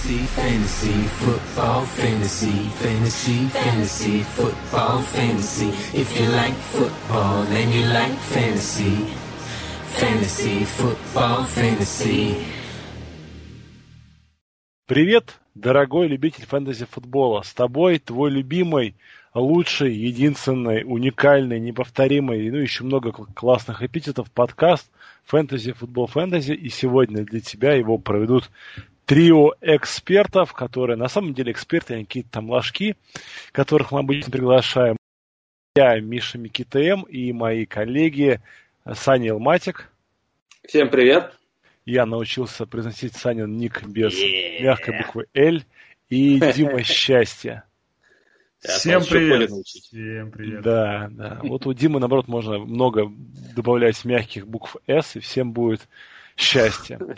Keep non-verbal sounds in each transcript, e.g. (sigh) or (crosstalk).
Fantasy, fantasy, football, fantasy, fantasy, fantasy, football, fantasy. If you like football and you like fantasy, fantasy, football, fantasy. Привет, дорогой любитель фэнтези-футбола. С тобой твой любимый, лучший, единственный, уникальный, неповторимый, ну еще много классных эпитетов подкаст «Фэнтези, футбол, фэнтези». И сегодня для тебя его проведут трио экспертов, которые на самом деле эксперты, они какие-то там ложки, которых мы обычно приглашаем. Я, Миша Микитм и мои коллеги Саня Илматик. Всем привет. Я научился произносить Санин ник без yeah. мягкой буквы L и Дима (laughs) Счастье. Всем привет. Всем привет. Да, да. Вот у Димы, наоборот, можно много добавлять мягких букв S, и всем будет счастье. (laughs)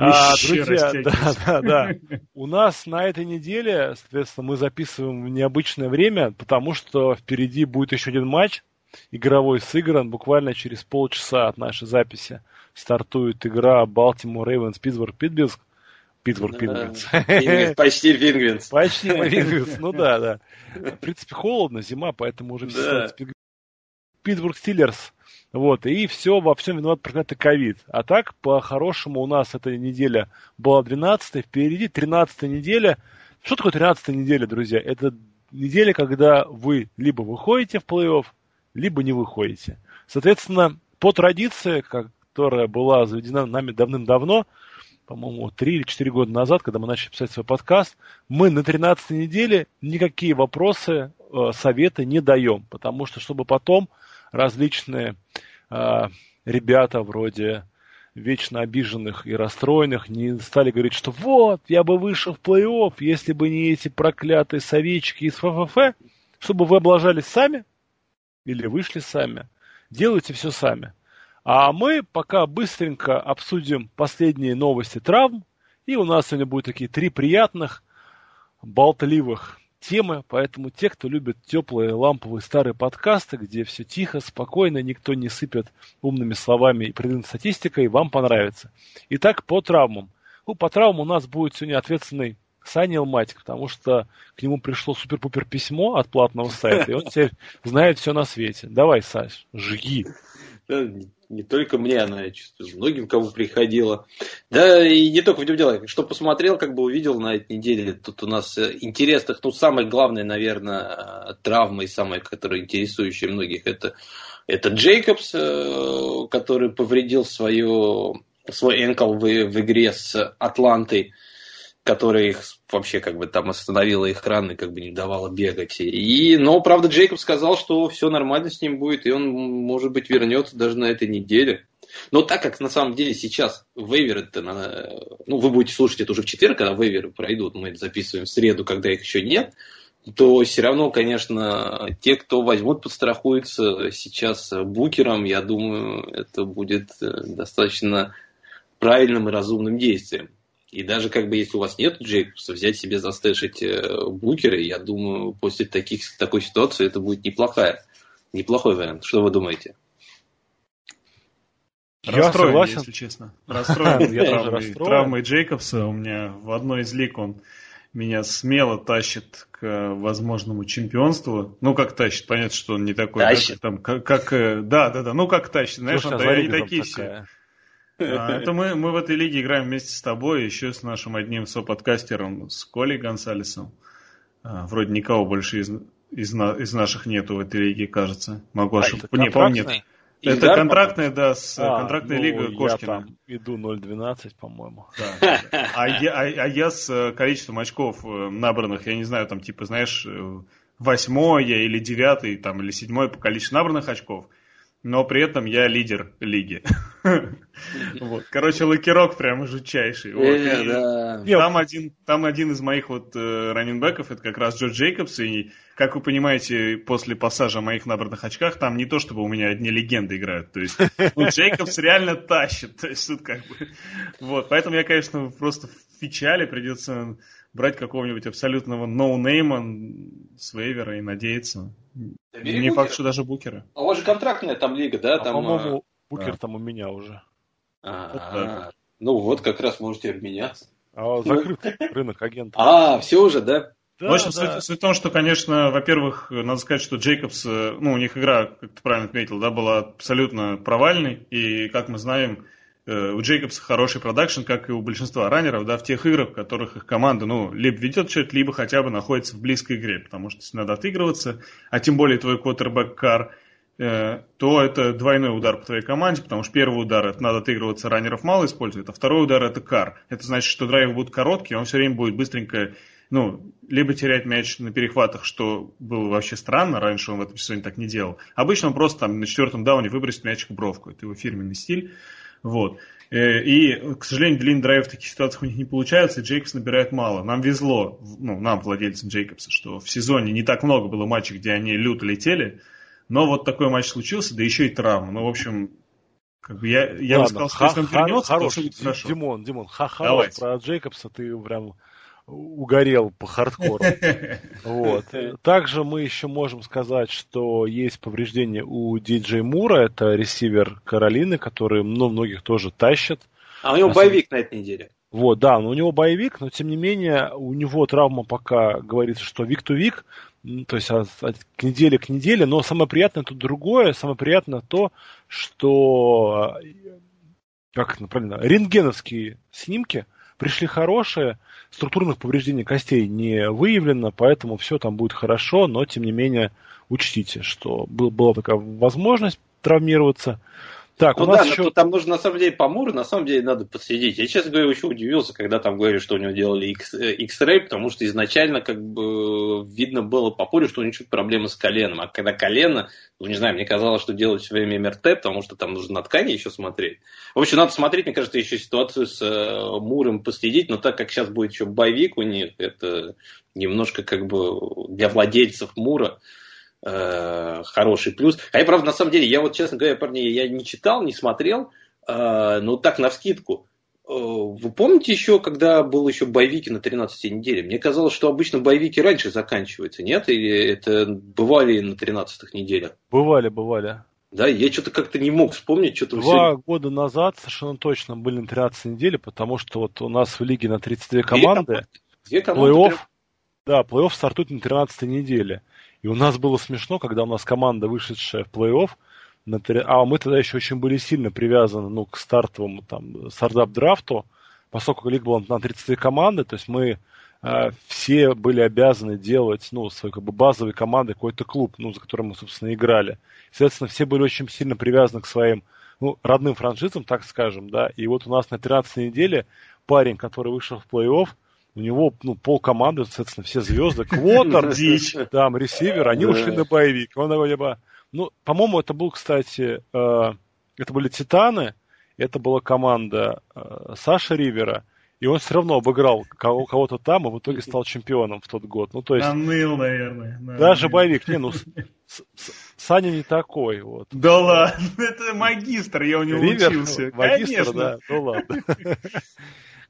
А, друзья, (laughs) да, да, да. У нас на этой неделе, соответственно, мы записываем в необычное время, потому что впереди будет еще один матч игровой сыгран. Буквально через полчаса от нашей записи стартует игра Baltimore Ravens Питтсбург Питтсбург. Питтсбург Пингвинс. (laughs) Почти Пингвинс. Почти Пингвинс, ну да, да. В принципе, холодно, зима, поэтому уже все Питтсбург Стиллерс вот, и все, во всем виноват проклятый ковид. А так, по-хорошему, у нас эта неделя была 12 впереди 13 неделя. Что такое 13 неделя, друзья? Это неделя, когда вы либо выходите в плей-офф, либо не выходите. Соответственно, по традиции, которая была заведена нами давным-давно, по-моему, 3 или 4 года назад, когда мы начали писать свой подкаст, мы на 13 неделе никакие вопросы, э, советы не даем, потому что, чтобы потом различные э, ребята вроде вечно обиженных и расстроенных не стали говорить, что вот, я бы вышел в плей-офф, если бы не эти проклятые советчики из ФФФ, чтобы вы облажались сами или вышли сами. Делайте все сами. А мы пока быстренько обсудим последние новости травм. И у нас сегодня будут такие три приятных, болтливых темы, поэтому те, кто любит теплые ламповые старые подкасты, где все тихо, спокойно, никто не сыпет умными словами и придуманной статистикой, вам понравится. Итак, по травмам. Ну, по травмам у нас будет сегодня ответственный Саня Илматик, потому что к нему пришло супер-пупер письмо от платного сайта, и он теперь знает все на свете. Давай, Саш, жги не только мне, она, я чувствую, многим, кому приходила. Да, и не только в нем дело. Что посмотрел, как бы увидел на этой неделе, тут у нас э, интересных, ну, самое главное, наверное, травма и самое, которое интересующее многих, это, это Джейкобс, э, который повредил свою, свой энкл в, в игре с Атлантой которая их вообще как бы там остановила их раны, как бы не давала бегать. И, но, правда, Джейкоб сказал, что все нормально с ним будет, и он, может быть, вернется даже на этой неделе. Но так как на самом деле сейчас вейверы, это, ну, вы будете слушать это уже в четверг, когда вейверы пройдут, мы это записываем в среду, когда их еще нет, то все равно, конечно, те, кто возьмут, подстрахуются сейчас букером, я думаю, это будет э, достаточно правильным и разумным действием. И даже как бы если у вас нет Джейкобса, взять себе застэшить э, букеры, я думаю, после таких, такой ситуации это будет неплохая, неплохой вариант. Что вы думаете? Я расстроен, согласен. если честно. Расстроен (laughs) я травмой, травмой Джейкобса. У меня в одной из лиг он меня смело тащит к возможному чемпионству. Ну, как тащит, понятно, что он не такой, тащит. Да, как, там, как, как, э, да, да, да, ну как тащит, знаешь, Слушай, он, а они такие такая. все. А, это мы, мы в этой лиге играем вместе с тобой, еще с нашим одним соподкастером, с Колей Гонсалесом. А, вроде никого больше из, из, из наших нету в этой лиге, кажется. Могу а ошибаться. Не помню. Нет. Это контрактная, да, с а, контрактная ну, лига Кошкина. Я там иду 0.12, по-моему. Да. А, я, а, а я с э, количеством очков э, набранных, я не знаю, там, типа, знаешь, э, восьмое или девятый, там, или седьмое по количеству набранных очков – но при этом я лидер лиги. вот. Короче, лакирок прям жутчайший. Вот. Э, там, один, там один из моих вот э, раненбеков, это как раз Джо Джейкобс, и, как вы понимаете, после пассажа моих набранных очках, там не то, чтобы у меня одни легенды играют, то есть ну, Джейкобс реально тащит, то есть тут как бы... Вот, поэтому я, конечно, просто в печали придется брать какого-нибудь абсолютного ноунейма с вейвера и надеяться. Да, не букера. факт, что даже букера. А у вас же контрактная там лига, да? А, там, по-моему, а... букер да. там у меня уже. А, вот ну вот, как раз можете обменяться. А закрыт рынок агентов. А, все уже, да? Да, в общем, да. суть, суть в том, что, конечно, во-первых, надо сказать, что Джейкобс, э, ну, у них игра, как ты правильно отметил, да, была абсолютно провальной, и, как мы знаем, у Джейкобса хороший продакшн, как и у большинства раннеров, да, в тех играх, в которых их команда, ну, либо ведет счет, либо хотя бы находится в близкой игре, потому что если надо отыгрываться, а тем более твой квотербек кар, э, то это двойной удар по твоей команде, потому что первый удар это надо отыгрываться, раннеров мало использует, а второй удар это кар. Это значит, что драйвы будут короткие, он все время будет быстренько ну, либо терять мяч на перехватах, что было вообще странно, раньше он в этом сезоне так не делал. Обычно он просто там на четвертом дауне выбросит мяч в бровку, это его фирменный стиль. Вот. Э, и, к сожалению, длинный драйв в таких ситуациях у них не получается, и Джейкобс набирает мало. Нам везло, ну, нам, владельцам Джейкобса, что в сезоне не так много было матчей, где они люто летели, но вот такой матч случился, да еще и травма. Ну, в общем, как бы я, я Ладно, бы сказал, что если он вернется, хорош, то все будет хорошо. Димон, Димон, ха-ха, про Джейкобса ты прям угорел по хардкору. (laughs) Вот. Также мы еще можем сказать, что есть повреждение у Диджей Мура, это ресивер Каролины, который ну, многих тоже тащит. А у него боевик на этой неделе. Вот, да, но у него боевик, но тем не менее у него травма пока говорится, что вик-то-вик, то есть от, от, к неделе к неделе, но самое приятное тут другое, самое приятное то, что как это правильно, рентгеновские снимки пришли хорошие, структурных повреждений костей не выявлено, поэтому все там будет хорошо, но тем не менее учтите, что был, была такая возможность травмироваться. Так, ну у нас да, еще... там нужно на самом деле по Муру, на самом деле надо подсветить. Я, честно говоря, еще удивился, когда там говорили, что у него делали X-Ray, потому что изначально как бы видно было по Муру, что у него чуть проблемы с коленом. А когда колено, ну не знаю, мне казалось, что делать все время МРТ, потому что там нужно на ткани еще смотреть. В общем, надо смотреть, мне кажется, еще ситуацию с э, Муром последить, но так как сейчас будет еще боевик у них, это немножко как бы для владельцев Мура э, хороший плюс. А я, правда, на самом деле, я вот, честно говоря, парни, я не читал, не смотрел, э, но так на вскидку. Э, вы помните еще, когда был еще боевики на 13 неделе? Мне казалось, что обычно боевики раньше заканчиваются, нет? Или это бывали на 13 неделях? Бывали, бывали. Да, я что-то как-то не мог вспомнить, что-то Два все... года назад совершенно точно были на 13 неделе, потому что вот у нас в лиге на 32 команды. Две команды. Плей-офф, да, плей-офф стартует на 13 неделе. У нас было смешно, когда у нас команда, вышедшая в плей-офф, на, а мы тогда еще очень были сильно привязаны ну, к стартовому там, стартап-драфту, поскольку лига была на 32 команды, то есть мы э, все были обязаны делать ну, свои как бы, базовые команды, какой-то клуб, ну, за которым мы, собственно, играли. Соответственно, все были очень сильно привязаны к своим ну, родным франшизам, так скажем, да, и вот у нас на 13 неделе парень, который вышел в плей-офф, у него ну, пол команды, соответственно, все звезды, квотер, (laughs) там, ресивер, они ушли на боевик. Он его либо... Ну, по-моему, это был, кстати, э, это были Титаны, это была команда э, Саши Ривера, и он все равно обыграл кого- кого-то там, и в итоге стал чемпионом в тот год. Ну, то есть... Наныл, наверное. Наныл. Даже боевик. Не, ну, Саня не такой, вот. Да ладно, (laughs) это магистр, я у него Ривер, учился. Магистр, Конечно. да, ну ладно. (laughs)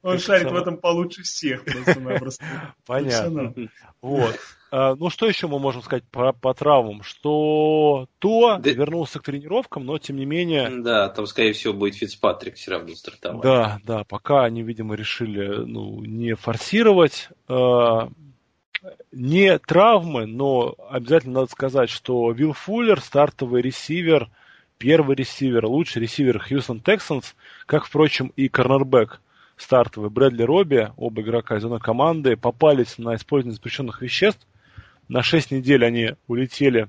Он шарит в этом получше всех просто-напросто. (laughs) Понятно. Вот. А, ну, что еще мы можем сказать по, по травмам? Что то да. вернулся к тренировкам, но тем не менее... Да, там, скорее всего, будет Фицпатрик все равно стартовать. Да, да, пока они, видимо, решили ну, не форсировать. Э, не травмы, но обязательно надо сказать, что Вилл Фуллер, стартовый ресивер, первый ресивер, лучший ресивер Хьюстон Тексанс, как, впрочем, и корнербэк стартовый Брэдли Робби, оба игрока из одной команды, попались на использование запрещенных веществ. На 6 недель они улетели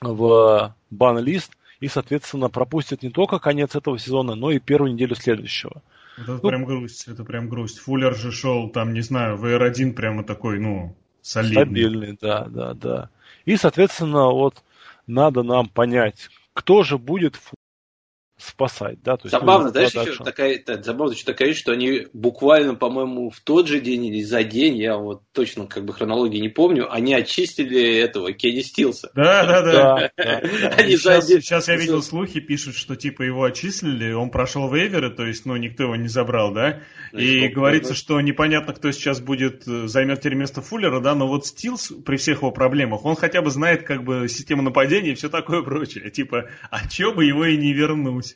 в бан-лист и, соответственно, пропустят не только конец этого сезона, но и первую неделю следующего. Это ну, прям грусть, это прям грусть. Фуллер же шел, там, не знаю, VR1 прямо такой, ну, солидный. Стабильный, да, да, да. И, соответственно, вот надо нам понять, кто же будет спасать, да. То есть, забавно, знаешь, еще такая, да, забавно еще такая вещь, что они буквально, по-моему, в тот же день или за день, я вот точно как бы хронологии не помню, они очистили этого Кенни Стилса. Да, да, да. (laughs) сейчас, сейчас я видел слухи, пишут, что типа его отчислили, он прошел вейверы, то есть, ну, никто его не забрал, да, и говорится, что непонятно, кто сейчас будет, э, займет теперь место Фуллера, да, но вот Стилс при всех его проблемах, он хотя бы знает как бы систему нападения и все такое прочее, типа, а че бы его и не вернуть.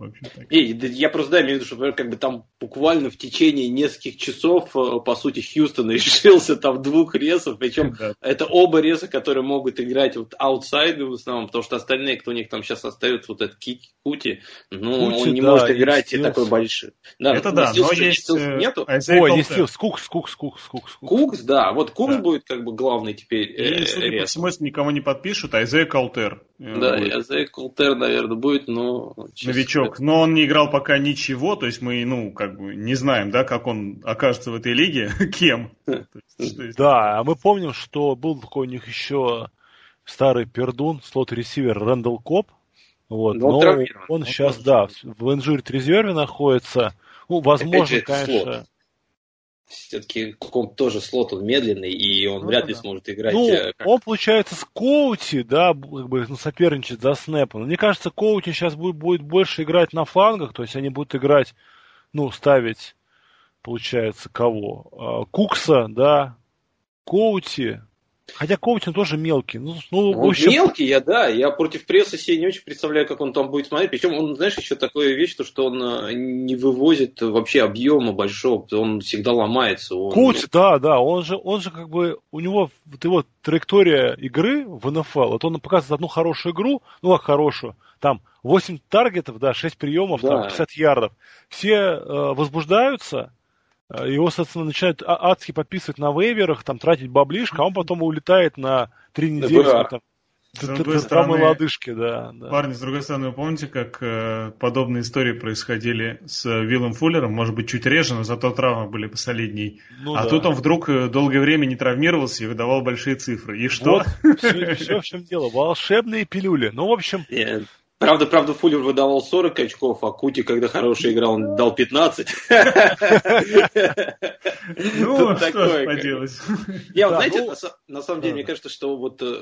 В общем, так. И, я просто да, имею в виду, что как бы там буквально в течение нескольких часов, э, по сути, Хьюстон (laughs) решился там двух ресов, причем да. это оба реса, которые могут играть вот аутсайды в основном, потому что остальные, кто у них там сейчас остается, вот этот Кики Кути, ну, Кути, он не да, может играть и такой большой. Да, это да, но есть... Э, нету. Ой, есть Стилс, Кукс, Кукс, Кукс, Кукс. Кукс, да, вот Кукс да. будет как бы главный теперь И, э, судя рес. по всему, если никого не подпишут, Айзея Калтер. Да, Айзея Калтер, наверное, будет, но... Новичок, но он не играл пока ничего, то есть мы, ну, как бы не знаем, да, как он окажется в этой лиге, (laughs) кем. Да, а мы помним, что был такой у них еще старый пердун, слот-ресивер Рэндалл Коп, вот, но, но он сейчас, да, в инжурит резерве находится. Ну, возможно, конечно все-таки он тоже слот, он медленный, и он ну, вряд ли да. сможет играть. Ну, э, как... он, получается, с Коути, да, как бы ну, соперничает за снэпы. Но мне кажется, Коути сейчас будет, будет больше играть на флангах, то есть они будут играть, ну, ставить, получается, кого? А, Кукса, да, Коути, Хотя Ковчин тоже мелкий. Ну, ну, он общем... мелкий, я да. Я против прессы себе не очень представляю, как он там будет смотреть. Причем он, знаешь, еще такая вещь, то, что он э, не вывозит вообще объема большого, он всегда ломается. Он... Коуч, да, да. Он же, он же как бы, у него вот его траектория игры в НФЛ, вот он показывает одну хорошую игру, ну как хорошую, там 8 таргетов, да, 6 приемов, да. там 50 ярдов. Все э, возбуждаются, его, соответственно, начинают а, адски подписывать на вейверах, там, тратить баблишко, а он потом улетает на три недели, да, там, с лодыжки, да, да. Парни, с другой стороны, вы помните, как э, подобные истории происходили с Виллом Фуллером? Может быть, чуть реже, но зато травмы были посолидней. Ну, а да. тут он вдруг э, долгое время не травмировался и выдавал большие цифры. И что? Вот, все, все в чем дело. Волшебные пилюли. Ну, в общем... Правда, правда, Фуллер выдавал 40 очков, а Кути, когда хороший играл, он дал 15. (laughs) Ну, что поделать. Я, знаете, ну, на самом деле, мне кажется, что вот, э,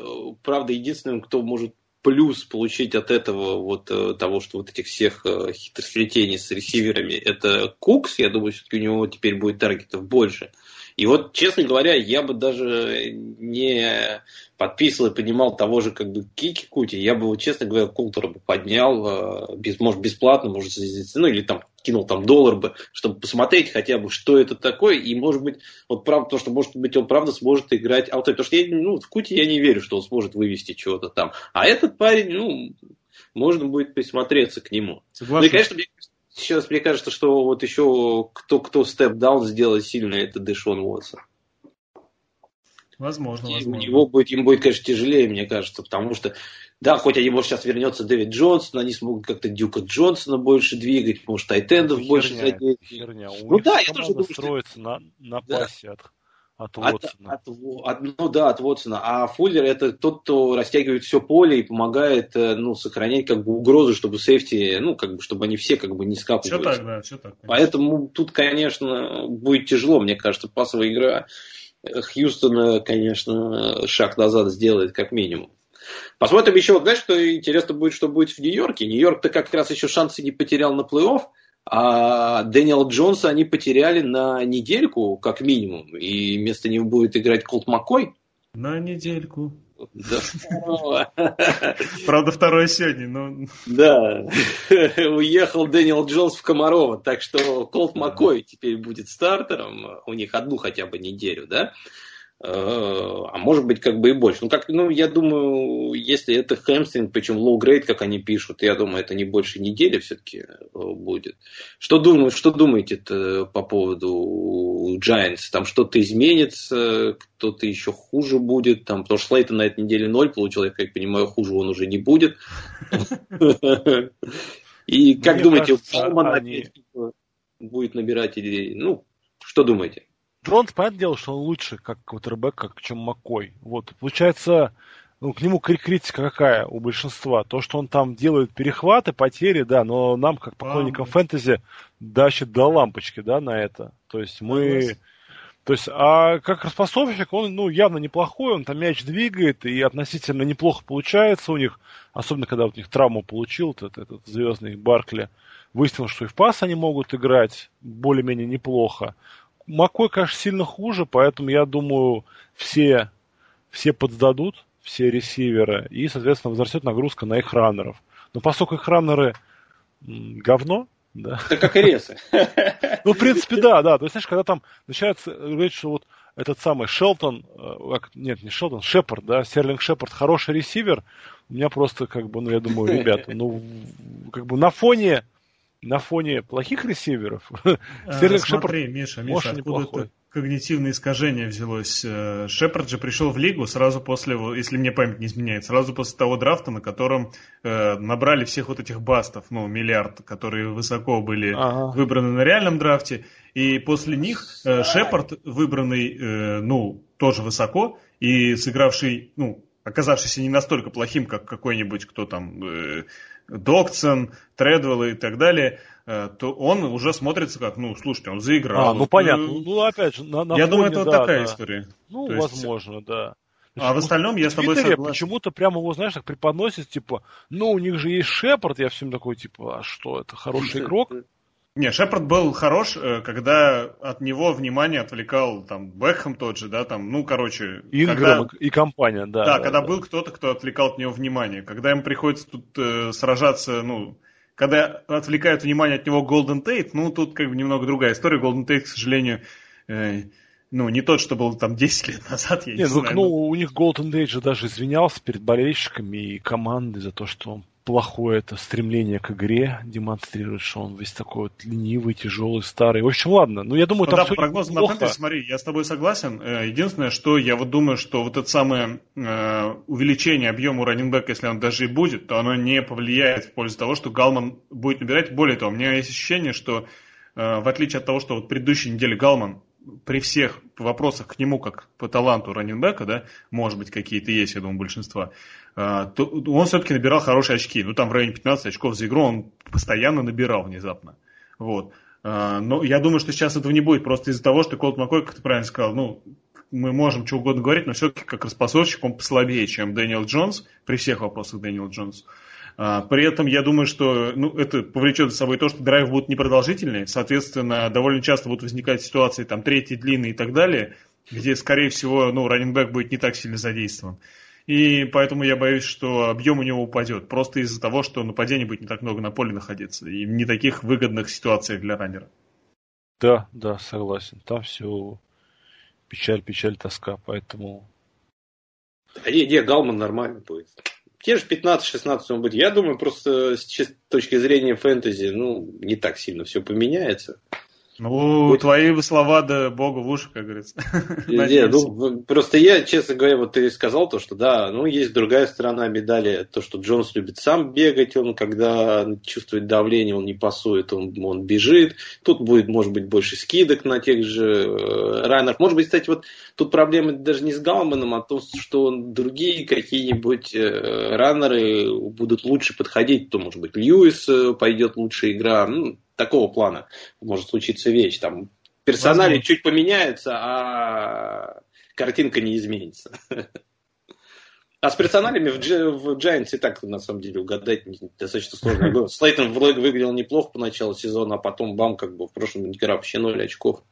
правда, единственным, кто может плюс получить от этого вот э, того, что вот этих всех э, хитросплетений с ресиверами, это Кукс, я думаю, все-таки у него теперь будет таргетов больше. И вот, честно говоря, я бы даже не подписывал и понимал того же как бы Кики Кути, я бы, вот, честно говоря, Култера бы поднял, э, без, может, бесплатно, может, ну, или там кинул там доллар бы, чтобы посмотреть хотя бы, что это такое, и, может быть, вот правда, то, что, может быть, он правда сможет играть аутсайд, потому что я, ну, в Кути я не верю, что он сможет вывести чего-то там. А этот парень, ну, можно будет присмотреться к нему. Согласен. Ну, и, конечно, мне сейчас мне кажется, что вот еще кто, кто степ-даун сделает сильно, это Дэшон Уотсон. Возможно, возможно. Его будет, им будет, конечно, тяжелее, мне кажется, потому что, да, хоть они, может, сейчас вернется Дэвид Джонсон, они смогут как-то Дюка Джонсона больше двигать, может, Тайтендов ну, больше задеть. Херня. У ну да, я тоже думаю, строится что... на, на да. пасе от от Уотсона. От, от, от, ну да, от Уотсона. А Фуллер это тот, кто растягивает все поле и помогает э, ну, сохранять как бы угрозу, чтобы сейфти, ну, как бы, чтобы они все как бы не скапывались. Все так, да, все так. Конечно. Поэтому тут, конечно, будет тяжело, мне кажется, пасовая игра Хьюстона, конечно, шаг назад сделает как минимум. Посмотрим еще, вот, знаешь, что интересно будет, что будет в Нью-Йорке. Нью-Йорк-то как раз еще шансы не потерял на плей-офф, а Дэниел Джонса они потеряли на недельку, как минимум, и вместо него будет играть Колт Маккой. На недельку. Да. Правда, второй сегодня, но... Да, уехал Дэниел Джонс в Комарова, так что Колт Маккой теперь будет стартером, у них одну хотя бы неделю, да? Э, а может быть как бы и больше. Ну, как, ну, я думаю, если это хэмстринг, причем low-grade, как они пишут, я думаю, это не больше недели все-таки э, будет. Что, думаю, что думаете по поводу Giants? Там что-то изменится, кто-то еще хуже будет, там, потому что Слейтон на этой неделе ноль получил, я как понимаю, хуже он уже не будет. И как думаете, будет набирать или, ну, что думаете? Джонс, понятное дело, что он лучше как квотербек, как, чем Маккой. Вот. Получается, ну, к нему критика какая у большинства? То, что он там делает перехваты, потери, да, но нам, как поклонникам а, фэнтези, дащит до лампочки, да, на это. То есть мы... То есть, а как распасовщик, он, ну, явно неплохой, он там мяч двигает, и относительно неплохо получается у них, особенно когда вот у них травму получил, этот, этот звездный Баркли. Выяснилось, что и в пас они могут играть более-менее неплохо. Макой, конечно, сильно хуже, поэтому я думаю, все, все подсдадут, все ресиверы, и, соответственно, возрастет нагрузка на их раннеров. Но поскольку их раннеры говно, да. Это как и ресы. (laughs) Ну, в принципе, да, да. То есть, знаешь, когда там начинается говорить, что вот этот самый Шелтон, э, нет, не Шелтон, Шепард, да, Серлинг Шепард, хороший ресивер, у меня просто, как бы, ну, я думаю, ребята, ну, как бы на фоне на фоне плохих ресиверов (laughs) Стерлинг Смотри, Шепард Миша, Миша, откуда это когнитивное искажение взялось? Э, Шепард же пришел в лигу сразу после, если мне память не изменяет, сразу после того драфта, на котором э, набрали всех вот этих бастов, ну, миллиард, которые высоко были ага. выбраны на реальном драфте, и после них э, Шепард, выбранный, э, ну, тоже высоко, и сыгравший, ну, оказавшийся не настолько плохим, как какой-нибудь, кто там, э, Доксон, Тредвелл и так далее, э, то он уже смотрится как, ну, слушайте, он заиграл. А, ну, понятно. Ну, опять же, на, на Я фоне, думаю, это да, вот такая да. история. Ну, то возможно, есть... да. А в остальном я с тобой согласен. почему-то прямо его, знаешь, так преподносит, типа, ну, у них же есть Шепард, я всем такой, типа, а что, это хороший игрок? Не, Шепард был хорош, э, когда от него внимание отвлекал там Бекхэм тот же, да, там, ну, короче... Инграм когда... и компания, да. Да, да когда да. был кто-то, кто отвлекал от него внимание. Когда им приходится тут э, сражаться, ну, когда отвлекают внимание от него Голден Тейт, ну, тут как бы немного другая история. Голден Тейт, к сожалению, э, ну, не тот, что был там 10 лет (laughs) назад, я не, не ну, знаю. Ну, у них Тейт же даже извинялся перед болельщиками и командой за то, что он плохое это стремление к игре демонстрирует, что он весь такой вот ленивый, тяжелый, старый. В общем, ладно. Ну, я думаю, ну, там да, все прогноз на фэнтези, смотри, я с тобой согласен. Э, единственное, что я вот думаю, что вот это самое э, увеличение объема раненбека, если он даже и будет, то оно не повлияет в пользу того, что Галман будет набирать. Более того, у меня есть ощущение, что э, в отличие от того, что вот предыдущей неделе Галман при всех вопросах к нему, как по таланту раненбека, да, может быть, какие-то есть, я думаю, большинства, а, то он все-таки набирал хорошие очки. Ну, там в районе 15 очков за игру он постоянно набирал внезапно. Вот. А, но я думаю, что сейчас этого не будет, просто из-за того, что Колт Маккой, как ты правильно сказал, ну, мы можем что угодно говорить, но все-таки как распасовщик он послабее, чем Дэниел Джонс, при всех вопросах Дэниел Джонс. При этом я думаю, что ну, это повлечет за собой то, что драйв будут непродолжительные, соответственно, довольно часто будут возникать ситуации, там, третьи длинные и так далее, где, скорее всего, ну, running back будет не так сильно задействован. И поэтому я боюсь, что объем у него упадет. Просто из-за того, что нападений будет не так много на поле находиться. И не таких выгодных ситуаций для раннера. Да, да, согласен. Там все печаль, печаль, тоска. Поэтому... А не, не, Галман нормально будет. Те же 15-16 он будет. Я думаю, просто с точки зрения фэнтези, ну, не так сильно все поменяется. Ну, Будь... твои слова, да богу в уши, как говорится. (laughs) Нет, ну, просто я, честно говоря, вот ты сказал то, что да, ну, есть другая сторона медали, то, что Джонс любит сам бегать, он, когда чувствует давление, он не пасует, он, он бежит. Тут будет, может быть, больше скидок на тех же э, раннеров. Может быть, кстати, вот тут проблема даже не с Галманом, а то, что другие какие-нибудь э, раннеры будут лучше подходить. То, может быть, Льюис э, пойдет лучше игра. Ну, такого плана может случиться вещь. Там персонали Возможно. чуть поменяются, а картинка не изменится. (laughs) А с персоналями в, G, в Giants и так, на самом деле, угадать достаточно сложно было. (laughs) Слейтон вроде выглядел неплохо по началу сезона, а потом бам, как бы в прошлом игра вообще 0 очков.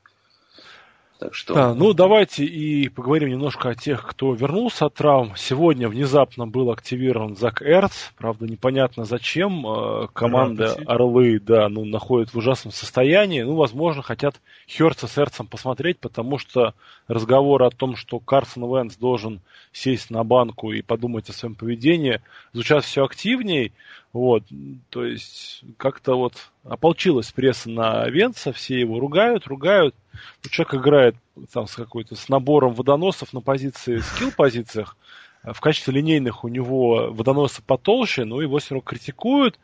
Так что... Да, ну давайте и поговорим немножко о тех, кто вернулся от травм. Сегодня внезапно был активирован Зак Эрц. Правда, непонятно зачем. Э, команда да, Орлы, да, ну, находит в ужасном состоянии. Ну, возможно, хотят Херца с Эрцем посмотреть, потому что разговоры о том, что Карсон Венс должен сесть на банку и подумать о своем поведении, звучат все активнее. Вот, то есть как-то вот ополчилась пресса на Венца, все его ругают, ругают. Ну, человек играет там с какой-то с набором водоносов на позиции, скилл позициях. В качестве линейных у него водоносы потолще, но его все равно критикуют.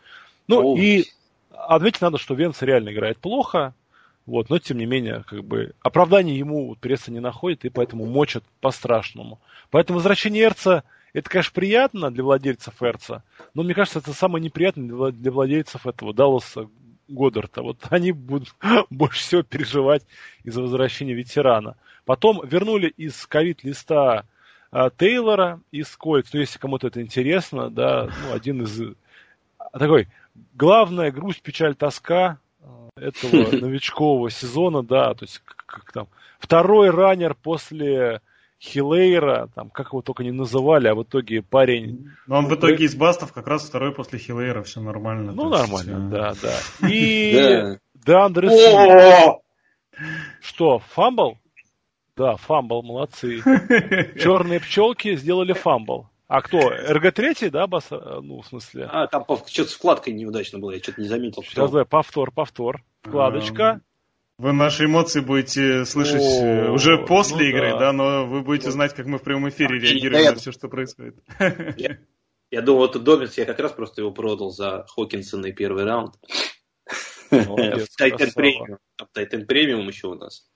Ну О. и отметить надо, что Венц реально играет плохо. Вот, но тем не менее, как бы оправдания ему пресса не находит, и поэтому мочат по-страшному. Поэтому возвращение Эрца это, конечно, приятно для владельцев Эрца, но мне кажется, это самое неприятное для владельцев этого Далласа Годдарта. Вот (laughs) они будут (laughs) больше всего переживать из-за возвращения ветерана. Потом вернули из ковид-листа а, Тейлора из Кольц. Ну, если кому-то это интересно, да, ну, один из... Такой, главная грусть, печаль, тоска а, этого (laughs) новичкового сезона, да, то есть как, как там, второй раннер после Хилейра, там, как его только не называли, а в итоге парень... Но он в итоге из бастов как раз второй после Хилейра, все нормально. Ну, нормально, да, да. (laughs) И Деандре Что, fumble? Да, fumble, молодцы. (laughs) Черные пчелки сделали fumble. А кто? РГ-3, да, бас? Ну, в смысле. А, там что-то с вкладкой неудачно было, я что-то не заметил. Сейчас, повтор, повтор. Вкладочка. Вы наши эмоции будете слышать О, уже после ну игры, да. да, но вы будете знать, как мы в прямом эфире а, реагируем на все, что происходит. Я, (laughs) я думал, это Доминс, я как раз просто его продал за Хокинсона первый раунд. Тайтен премиум. Тайтен премиум еще у нас.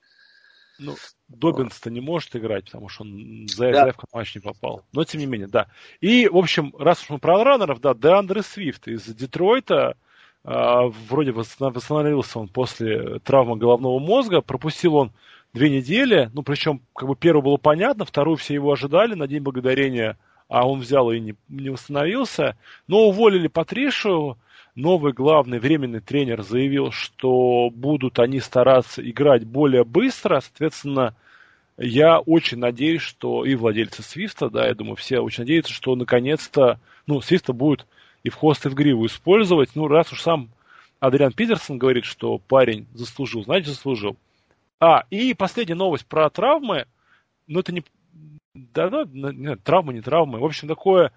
Ну, Добинс-то не может играть, потому что он за да. в матч не попал. Но тем не менее, да. И, в общем, раз уж мы про раннеров, да, Деандре Свифт из Детройта, э, вроде восстановился он после травмы головного мозга, пропустил он две недели, ну, причем, как бы, первую было понятно, вторую все его ожидали на День Благодарения, а он взял и не, не восстановился. Но уволили Патришу, новый главный временный тренер заявил, что будут они стараться играть более быстро, соответственно, я очень надеюсь, что и владельцы Свифта, да, я думаю, все очень надеются, что наконец-то, ну, Свифта будет и в хвост, и в гриву использовать. Ну, раз уж сам Адриан Питерсон говорит, что парень заслужил, значит, заслужил. А, и последняя новость про травмы. Ну, это не... Да, да, нет, травмы, не травмы. В общем, такое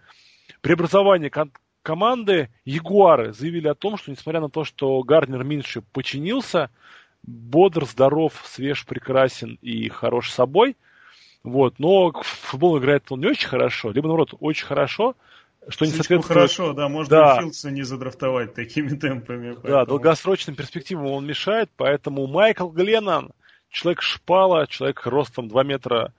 преобразование команды Ягуары заявили о том, что несмотря на то, что Гарнер Минши починился, бодр, здоров, свеж, прекрасен и хорош собой, вот, но футбол играет он не очень хорошо, либо, наоборот, очень хорошо, что не соответствует... хорошо, да, можно да. Филдса не задрафтовать такими (laughs) темпами. Поэтому... Да, долгосрочным перспективам он мешает, поэтому Майкл Гленнон человек шпала, человек ростом 2 метра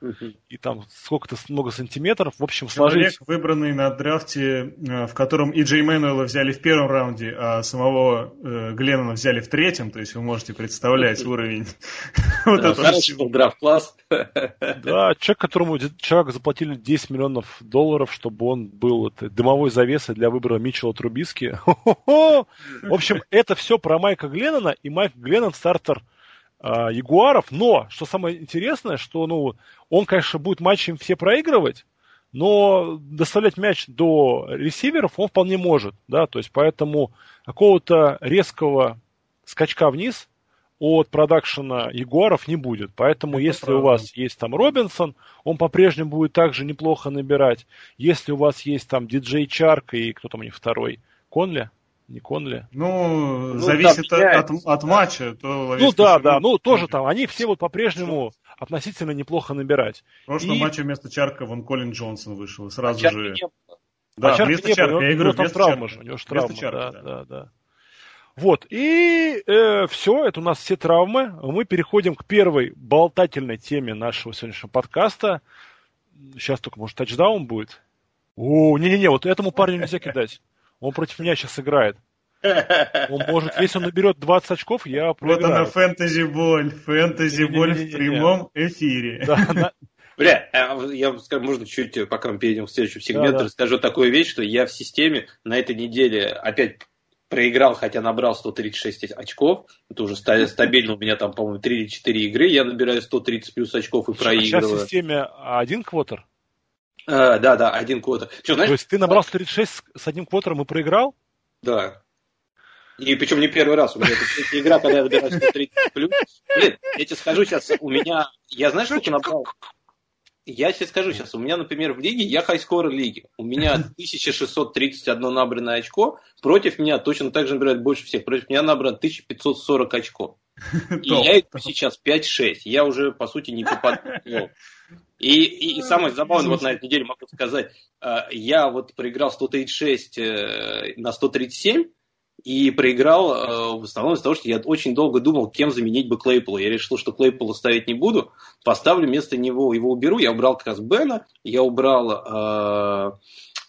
и там сколько-то много сантиметров. В общем, человек, сложить... выбранный на драфте, э, в котором и Джей Мэнуэла взяли в первом раунде, а самого э, Гленнона взяли в третьем, то есть вы можете представлять уровень. (laughs) Хороший был драфт-класс. Да, человек, которому человек заплатили 10 миллионов долларов, чтобы он был дымовой завесой для выбора Митчелла Трубиски. (laughs) В общем, это все про Майка Гленнона, и Майк Гленнон стартер Ягуаров, но, что самое интересное, что, ну, он, конечно, будет матчем все проигрывать, но доставлять мяч до ресиверов он вполне может, да, то есть поэтому какого-то резкого скачка вниз от продакшена Ягуаров не будет. Поэтому, Это если правда. у вас есть там Робинсон, он по-прежнему будет также неплохо набирать. Если у вас есть там диджей Чарк и кто там у них второй, Конли, не Конли. Ну, ну зависит от, от матча. То ну да, да, ну тоже там, они все вот по-прежнему относительно неплохо набирать. В прошлом и... матче вместо Чарка вон Колин Джонсон вышел, сразу а же... Да, а вместо Чарка, я говорю, у него там травма же, у него же травма, Чарка, да, да, да, да. Вот, и э, все, это у нас все травмы. Мы переходим к первой болтательной теме нашего сегодняшнего подкаста. Сейчас только, может, тачдаун будет. О, не-не-не, вот этому парню нельзя кидать. Он против меня сейчас играет. (laughs) Он может, если он наберет 20 очков, я проиграю. Вот она фэнтези боль, фэнтези боль в прямом эфире. Да, (laughs) Бля, а я скажу, можно чуть, пока мы перейдем к следующему сегменту, да, да. расскажу такую вещь, что я в системе на этой неделе опять проиграл, хотя набрал 136 очков. Это уже (laughs) стабильно у меня там, по-моему, 3 или 4 игры. Я набираю 130 плюс очков и проигрываю. Сейчас в системе один квотер? А, да, да, один квотер. Что, знаешь, То есть ты набрал 136 с одним квотером и проиграл? Да. И причем не первый раз. У меня это игра, когда я набираю 130 плюс. Блин, я тебе скажу сейчас, у меня... Я знаешь, сколько набрал? Я тебе скажу сейчас, у меня, например, в лиге, я хайскор лиги. У меня (laughs) 1631 набранное очко, против меня точно так же набирают больше всех. Против меня набрано 1540 очков. (laughs) И я иду сейчас 5-6. Я уже, по сути, не попадаю. И, и, и самое забавное, вот на этой неделе могу сказать, э, я вот проиграл 136 э, на 137, и проиграл э, в основном из-за того, что я очень долго думал, кем заменить бы Клейпола. Я решил, что Клейпола ставить не буду, поставлю вместо него, его уберу. Я убрал как раз Бена, я убрал,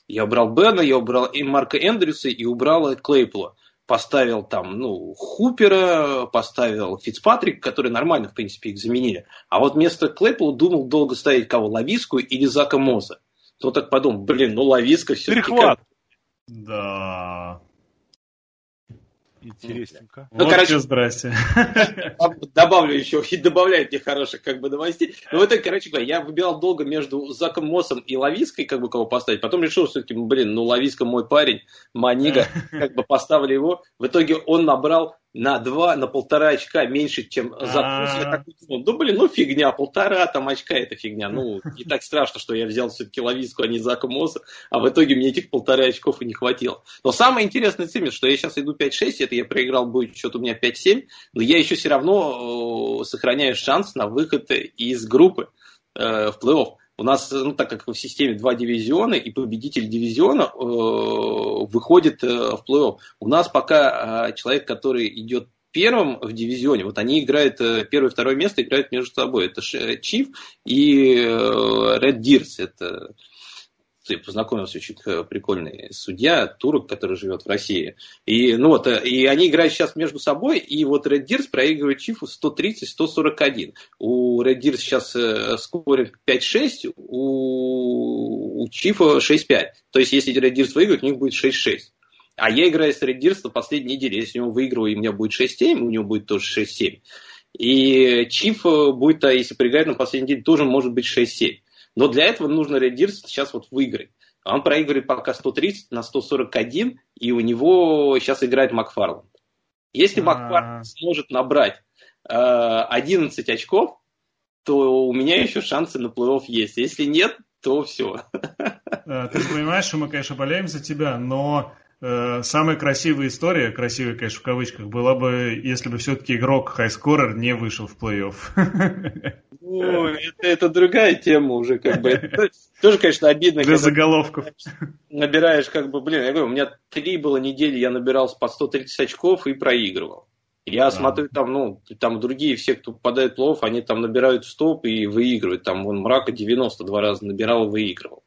я убрал Бена, я убрал и Марка Эндрюса и убрал Клейпола поставил там, ну, Хупера, поставил Фицпатрик, которые нормально, в принципе, их заменили. А вот вместо Клэппела думал долго ставить кого, Лависку или Зака Моза. То так подумал, блин, ну Лависка все-таки... Перехват! Как... Да. Интересненько. Ну, вот короче, здрасте. Добавлю еще, и добавляет мне хороших как бы новостей. Ну, вот это, короче говоря, я выбирал долго между Заком Мосом и Лавиской, как бы кого поставить. Потом решил, что все-таки, блин, ну, Лависка мой парень, Манига, (laughs) как бы поставили его. В итоге он набрал на два, на полтора очка меньше, чем за Я так думал, ну, блин, ну фигня, полтора там очка это фигня. Ну, (laughs) не так страшно, что я взял все-таки Лависку, а не Зака Мосса, а в итоге мне этих полтора очков и не хватило. Но самое интересное цимис, что я сейчас иду 5-6, это я проиграл, будет счет у меня 5-7, но я еще все равно э, сохраняю шанс на выход из группы э, в плей-офф. У нас, ну, так как в системе два дивизиона, и победитель дивизиона э, выходит э, в плей-офф. У нас пока э, человек, который идет первым в дивизионе, вот они играют, э, первое и второе место играют между собой. Это Чиф и э, Red Deers. Это познакомился очень э, прикольный судья, турок, который живет в России. И, ну вот, э, и они играют сейчас между собой, и вот Red Deers проигрывает Чифу 130-141. У Red Deers сейчас э, скоринг 5-6, у, у Чифа 6-5. То есть, если Red Deers выиграет, у них будет 6-6. А я играю с Red на последней неделе. Если него выигрываю, у меня будет 6-7, у него будет тоже 6-7. И Чиф будет, если проиграет на последней неделе, тоже может быть 6-7. Но для этого нужно Редирс сейчас вот выиграть. Он проигрывает пока 130 на 141, и у него сейчас играет Макфарланд. Если Макфарланд сможет набрать э, 11 очков, то у меня еще шансы на плей-офф есть. Если нет, то все. Э, ты понимаешь, что мы, конечно, болеем за тебя, но самая красивая история, красивая, конечно, в кавычках, была бы, если бы все-таки игрок хайскорер не вышел в плей-офф. Ну, это, это другая тема уже, как бы. Это тоже, конечно, обидно. Для заголовков. Набираешь, как бы, блин, я говорю, у меня три было недели, я набирал по 130 очков и проигрывал. Я а. смотрю, там, ну, там другие, все, кто попадает в плов, они там набирают стоп и выигрывают. Там, вон, Мрака 92 раза набирал и выигрывал.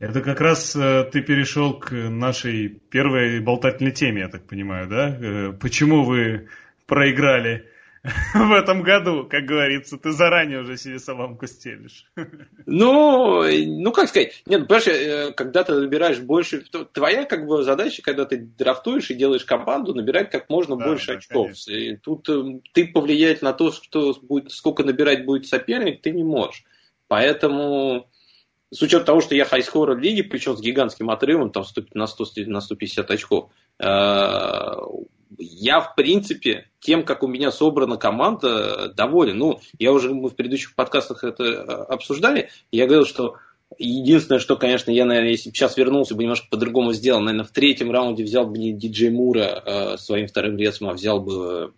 Это как раз э, ты перешел к нашей первой болтательной теме, я так понимаю, да? Э, почему вы проиграли (laughs) в этом году, как говорится, ты заранее уже себе соломку стелишь. (laughs) Ну, ну как сказать, нет, понимаешь, э, когда ты набираешь больше, твоя как бы задача, когда ты драфтуешь и делаешь команду, набирать как можно да, больше да, очков. И тут э, ты повлиять на то, что будет, сколько набирать будет соперник, ты не можешь. Поэтому с учетом того, что я хайскорер лиги, причем с гигантским отрывом, там 100, на, 100, на 150 очков, э, я, в принципе, тем, как у меня собрана команда, доволен. Ну, я уже мы в предыдущих подкастах это э, обсуждали. Я говорил, что единственное, что, конечно, я, наверное, если бы сейчас вернулся бы немножко по-другому сделал, наверное, в третьем раунде взял бы не диджей Мура э, своим вторым рецом, а взял бы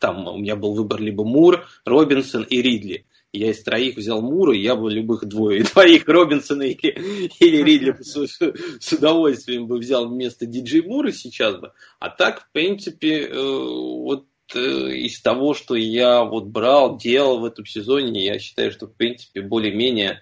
там у меня был выбор либо Мур, Робинсон и Ридли я из троих взял Мура, я бы любых двое, (laughs) двоих Робинсона или, или Ридли с, с удовольствием бы взял вместо диджей Мура сейчас бы. А так, в принципе, э, вот э, из того, что я вот брал, делал в этом сезоне, я считаю, что, в принципе, более-менее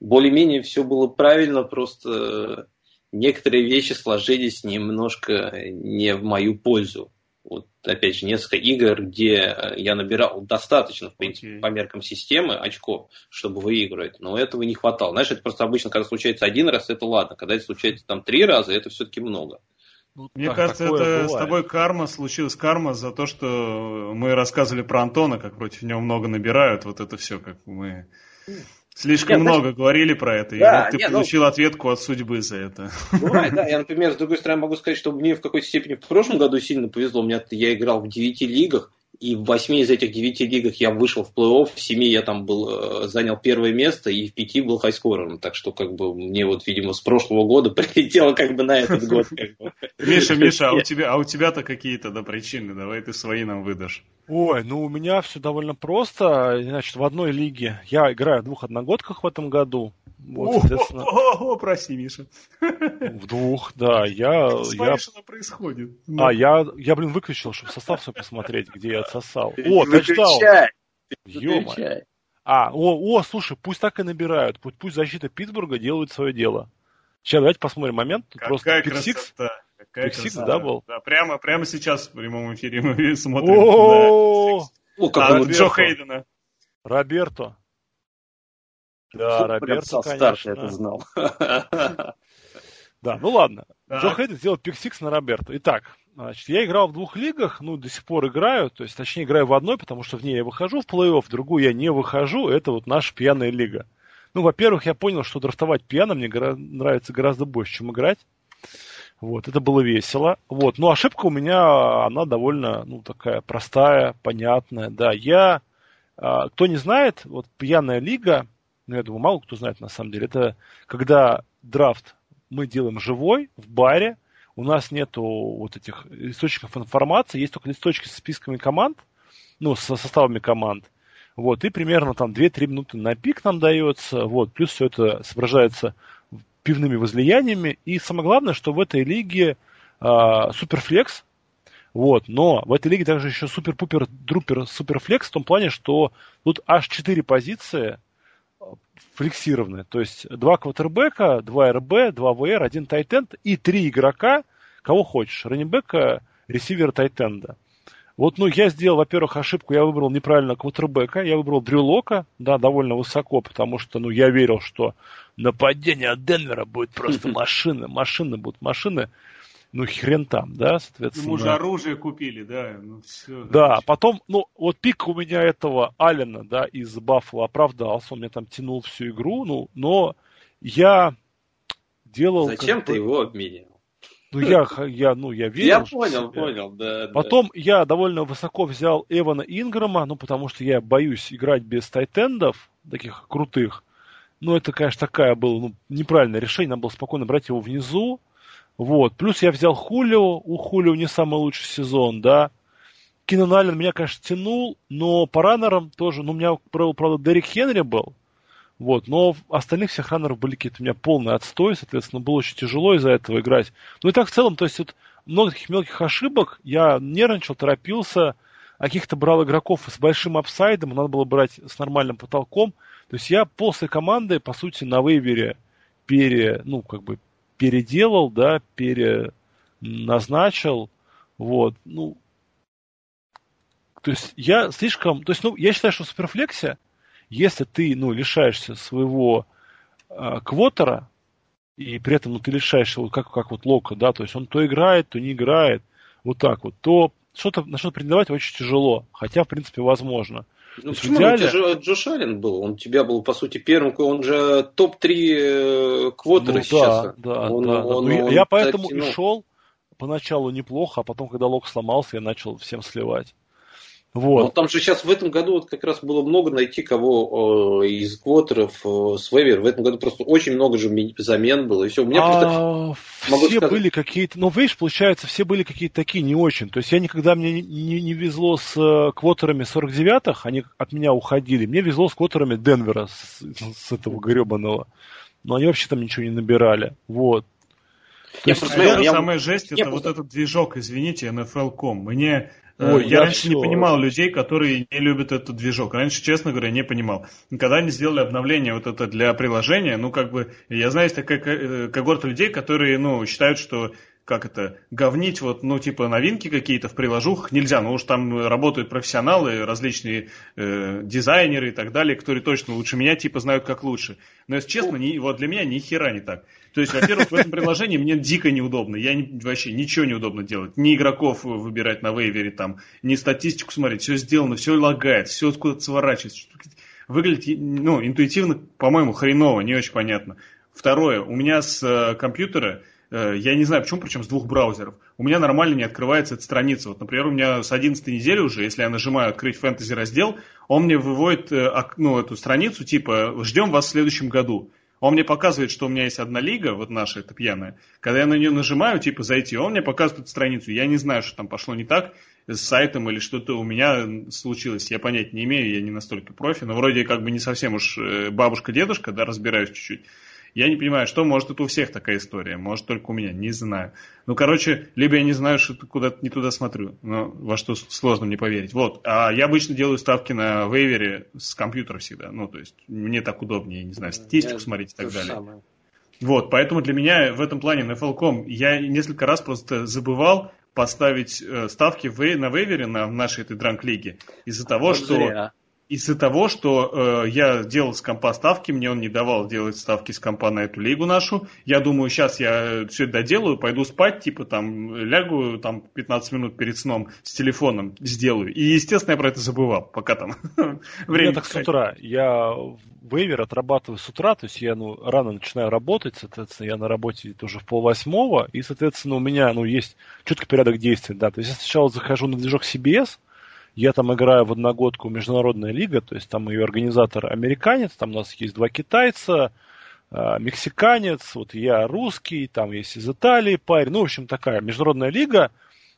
более-менее все было правильно, просто некоторые вещи сложились немножко не в мою пользу вот, опять же, несколько игр, где э, я набирал достаточно, в принципе, okay. по меркам системы очков, чтобы выигрывать, но этого не хватало. Знаешь, это просто обычно, когда случается один раз, это ладно, когда это случается там три раза, это все-таки много. Ну, Мне так, кажется, это бывает. с тобой карма случилась карма за то, что мы рассказывали про Антона, как против него много набирают, вот это все, как мы Слишком нет, много значит, говорили про это, да, и вот ты нет, ну, получил ну, ответку от судьбы за это. Бывает, да. (laughs) Я, например, с другой стороны могу сказать, что мне в какой-то степени в прошлом году сильно повезло. У меня я играл в девяти лигах, и в восьми из этих девяти лигах я вышел в плей-офф, в семи я там был, э, занял первое место, и в пяти был хайскорером. Так что, как бы, мне вот, видимо, с прошлого года (laughs) прилетело как бы на этот год. Миша, Миша, а у тебя, а у тебя-то какие то да, причины? Давай ты свои нам выдашь. Ой, ну у меня все довольно просто. Значит, в одной лиге я играю в двух одногодках в этом году. Вот, соответственно... О, о, прости, Миша. В двух, да. Я, я... что происходит. А, я, я, блин, выключил, чтобы состав свой посмотреть, где я отсосал. О, тачдаун. Ё А, о, о, слушай, пусть так и набирают. Пусть, пусть защита Питтсбурга делает свое дело. Сейчас давайте посмотрим момент. Какая Просто pick-six. Pick-six, да, был? Да, прямо, прямо сейчас в прямом эфире мы (laughs) смотрим. О, как Джо Хейдена. Роберто. Да, Роберто, конечно. это знал. (laughs) Да, ну ладно. Так. Джо Хейден сделал pick-six на Роберто. Итак, значит, я играл в двух лигах, ну, до сих пор играю, то есть, точнее, играю в одной, потому что в ней я выхожу в плей-офф, в другую я не выхожу, это вот наша пьяная лига. Ну, во-первых, я понял, что драфтовать пьяно мне гора- нравится гораздо больше, чем играть. Вот, это было весело. Вот, но ошибка у меня, она довольно, ну, такая простая, понятная, да. Я, а, кто не знает, вот пьяная лига, ну, я думаю, мало кто знает на самом деле, это когда драфт мы делаем живой, в баре, у нас нету вот этих источников информации, есть только листочки со списками команд, ну, со составами команд. Вот, и примерно там 2-3 минуты на пик нам дается, вот, плюс все это соображается пивными возлияниями. И самое главное, что в этой лиге а, суперфлекс, вот, но в этой лиге также еще супер-пупер-друпер суперфлекс в том плане, что тут аж 4 позиции флексированные. То есть два квотербека, два РБ, два ВР, один тайтенд и три игрока, кого хочешь. Раннибека, ресивера тайтенда. Вот, ну, я сделал, во-первых, ошибку, я выбрал неправильно квотербека, я выбрал Дрюлока, да, довольно высоко, потому что, ну, я верил, что нападение от Денвера будет просто (laughs) машины, машины будут машины, ну, хрен там, да, соответственно. Ему же оружие купили, да, ну, все. Да, значит. потом, ну, вот пик у меня этого Алина, да, из Баффала оправдался, он мне там тянул всю игру, ну, но я делал... Зачем ты его обменял? Ну, я, я, ну, я верил. Я понял, понял, да. Потом да. я довольно высоко взял Эвана Инграма, ну, потому что я боюсь играть без тайтендов, таких крутых. Ну, это, конечно, такая было ну, неправильное решение, надо было спокойно брать его внизу. Вот. Плюс я взял Хулио, у Хулио не самый лучший сезон, да. Кинан Аллен меня, конечно, тянул, но по раннерам тоже, ну, у меня, правда, Дерек Хенри был, вот, но остальных всех раннеров были какие-то у меня полный отстой, соответственно, было очень тяжело из-за этого играть. Ну и так в целом, то есть вот много таких мелких ошибок, я нервничал, торопился, а каких-то брал игроков с большим апсайдом, надо было брать с нормальным потолком. То есть я после команды, по сути, на вейвере пере, ну, как бы переделал, да, переназначил, вот, ну, то есть я слишком, то есть, ну, я считаю, что в суперфлексе если ты, ну, лишаешься своего э, квотера, и при этом ну, ты лишаешься, вот как, как вот Лока, да, то есть он то играет, то не играет, вот так вот, то что-то, на что-то претендовать очень тяжело, хотя, в принципе, возможно. Ну, почему? Идеале... Ну, Джош Аллен был, он у тебя был, по сути, первым, он же топ-3 э, квотера ну, сейчас. Да, да, он, да. Он, да. Он, я он, поэтому так, ну... и шел поначалу неплохо, а потом, когда Лок сломался, я начал всем сливать. Вот. Но там же сейчас в этом году вот как раз было много найти кого э, из квотеров э, с вейвер. В этом году просто очень много же замен было. И все. У меня а, просто, все сказать... были какие-то... Ну, видишь, получается, все были какие-то такие не очень. То есть я никогда мне не, не, не везло с э, квотерами 49-х, они от меня уходили. Мне везло с квотерами Денвера, с, с этого гребаного. Но они вообще там ничего не набирали. Вот. Есть, просто, я, самая жесть, это просто... вот этот движок, извините, NFL.com. Мне Ой, я, я раньше все... не понимал людей, которые не любят этот движок. Раньше, честно говоря, не понимал. Когда они сделали обновление вот это для приложения, ну, как бы, я знаю, есть такая э, когорта людей, которые, ну, считают, что как это, говнить вот, ну, типа, новинки какие-то в приложухах нельзя, ну уж там работают профессионалы, различные э, дизайнеры и так далее, которые точно лучше меня, типа, знают, как лучше. Но, если честно, не, вот для меня ни хера не так. То есть, во-первых, в этом приложении мне дико неудобно. Я не, вообще ничего неудобно делать. Ни игроков выбирать на вейвере, там, ни статистику смотреть. Все сделано, все лагает, все откуда-то сворачивается. Выглядит, ну, интуитивно, по-моему, хреново, не очень понятно. Второе, у меня с э, компьютера я не знаю почему, причем с двух браузеров. У меня нормально не открывается эта страница. Вот, например, у меня с 11 недели уже, если я нажимаю открыть фэнтези раздел, он мне выводит э, ну, эту страницу, типа, ждем вас в следующем году. Он мне показывает, что у меня есть одна лига, вот наша, это пьяная. Когда я на нее нажимаю, типа, зайти, он мне показывает эту страницу. Я не знаю, что там пошло не так с сайтом или что-то у меня случилось. Я понять не имею, я не настолько профи, но вроде как бы не совсем уж э, бабушка-дедушка, да, разбираюсь чуть-чуть. Я не понимаю, что может это у всех такая история, может только у меня, не знаю. Ну, короче, либо я не знаю, что куда-то не туда смотрю, но во что сложно мне поверить. Вот, а я обычно делаю ставки на вейвере с компьютера всегда, ну, то есть мне так удобнее, не знаю, статистику я смотреть и так далее. Самое. Вот, поэтому для меня в этом плане на NFL.com я несколько раз просто забывал поставить э, ставки на вейвере на нашей этой дранк-лиге из-за того, вот что... Зря из-за того, что э, я делал с компа ставки, мне он не давал делать ставки с компа на эту лигу нашу. Я думаю, сейчас я все это доделаю, пойду спать, типа там лягу там 15 минут перед сном с телефоном сделаю. И, естественно, я про это забывал, пока там (laughs) время. Я так с утра. Я вейвер отрабатываю с утра, то есть я ну, рано начинаю работать, соответственно, я на работе тоже в полвосьмого, и, соответственно, у меня ну, есть четкий порядок действий, да. То есть я сначала захожу на движок CBS, я там играю в одногодку Международная лига, то есть там ее организатор американец, там у нас есть два китайца, а, мексиканец, вот я русский, там есть из Италии парень, ну, в общем, такая международная лига.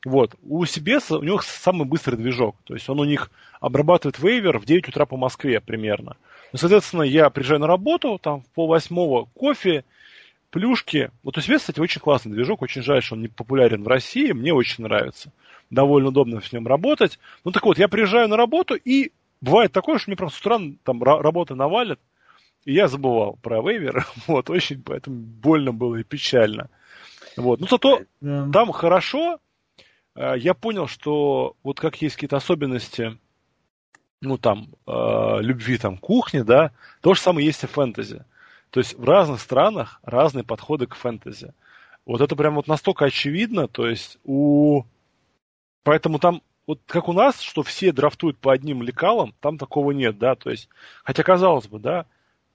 Вот. У CBS у них самый быстрый движок, то есть он у них обрабатывает вейвер в 9 утра по Москве примерно. Ну, соответственно, я приезжаю на работу, там в пол восьмого кофе, плюшки. Вот у CBS, кстати, очень классный движок, очень жаль, что он не популярен в России, мне очень нравится довольно удобно с ним работать. Ну так вот, я приезжаю на работу, и бывает такое, что мне просто с утра там работа навалит, и я забывал про вейвер. (laughs) Вот, очень поэтому больно было и печально. Вот. Ну, зато yeah. там хорошо. Э, я понял, что вот как есть какие-то особенности, ну, там, э, любви, там, кухни, да, то же самое есть и в фэнтези. То есть в разных странах разные подходы к фэнтези. Вот это прям вот настолько очевидно, то есть у Поэтому там, вот как у нас, что все драфтуют по одним лекалам, там такого нет, да, то есть, хотя казалось бы, да,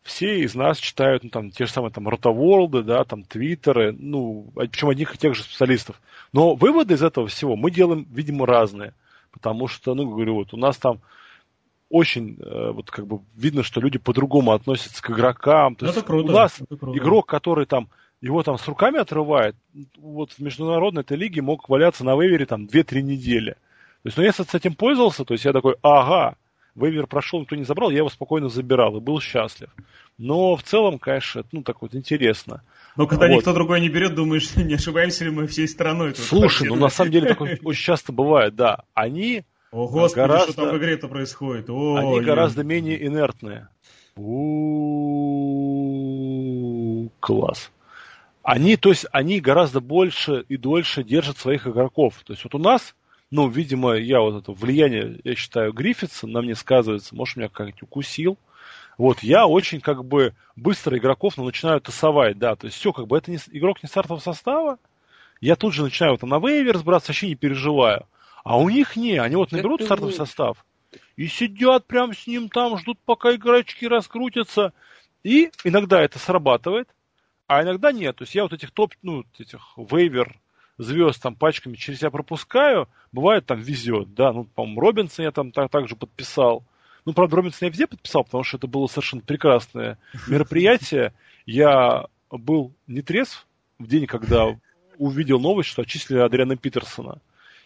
все из нас читают, ну, там, те же самые, там, ротоворлды, да, там, твиттеры, ну, причем одних и тех же специалистов. Но выводы из этого всего мы делаем, видимо, разные. Потому что, ну, говорю, вот у нас там очень, э, вот как бы видно, что люди по-другому относятся к игрокам. То это есть круто, у нас круто. игрок, который там его там с руками отрывает, вот в международной этой лиге мог валяться на вейвере там 2-3 недели. То есть, ну, я с этим пользовался, то есть я такой, ага, вейвер прошел, никто не забрал, я его спокойно забирал и был счастлив. Но в целом, конечно, ну, так вот интересно. Но когда вот. никто другой не берет, думаешь, (laughs) не ошибаемся ли мы всей страной? Слушай, ну на самом деле такое (laughs) очень часто бывает, да. Они О, Господи, гораздо, что там в игре-то происходит? О, они я... гораздо менее инертные. У-у-у, класс они, то есть, они гораздо больше и дольше держат своих игроков. То есть вот у нас, ну, видимо, я вот это влияние, я считаю, Гриффитса на мне сказывается, может, меня как-нибудь укусил. Вот, я очень как бы быстро игроков ну, начинаю тасовать, да, то есть все, как бы это не, игрок не стартового состава, я тут же начинаю вот, на вейвер сбраться, вообще не переживаю. А у них не, они вот наберут стартовый состав и сидят прям с ним там, ждут, пока игрочки раскрутятся. И иногда это срабатывает, а иногда нет. То есть я вот этих топ, ну, этих вейвер звезд там пачками через себя пропускаю, бывает там везет, да, ну, по-моему, Робинсон я там так, также подписал. Ну, правда, Робинсон я везде подписал, потому что это было совершенно прекрасное (laughs) мероприятие. Я был не трезв в день, когда увидел новость, что отчислили Адриана Питерсона.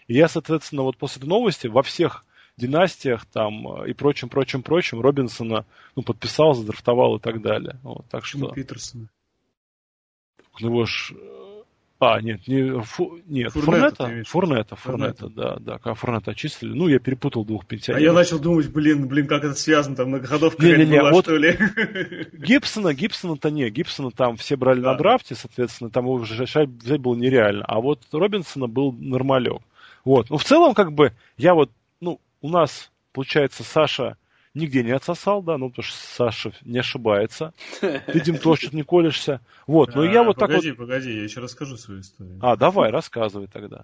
И я, соответственно, вот после этой новости во всех династиях там и прочим, прочим, прочим Робинсона ну, подписал, задрафтовал и так далее. Вот, так что... Питерсона? его ж... А, нет, не, фу, нет, Фурнета, Фурнета, Фурнета, Фурнета, да, да, как Фурнета очистили. Ну, я перепутал двух пенсионеров. А я начал думать, блин, блин, как это связано, там многоходовка не, не, не, была, вот что ли? (laughs) Гибсона, Гибсона-то не, Гибсона там все брали да. на драфте, соответственно, там его уже взять было нереально. А вот Робинсона был нормалек. Вот, ну, в целом, как бы, я вот, ну, у нас, получается, Саша нигде не отсосал, да, ну, потому что Саша не ошибается. Видим, то, что не колешься. Вот, ну, я вот так вот... Погоди, погоди, я еще расскажу свою историю. А, давай, рассказывай тогда.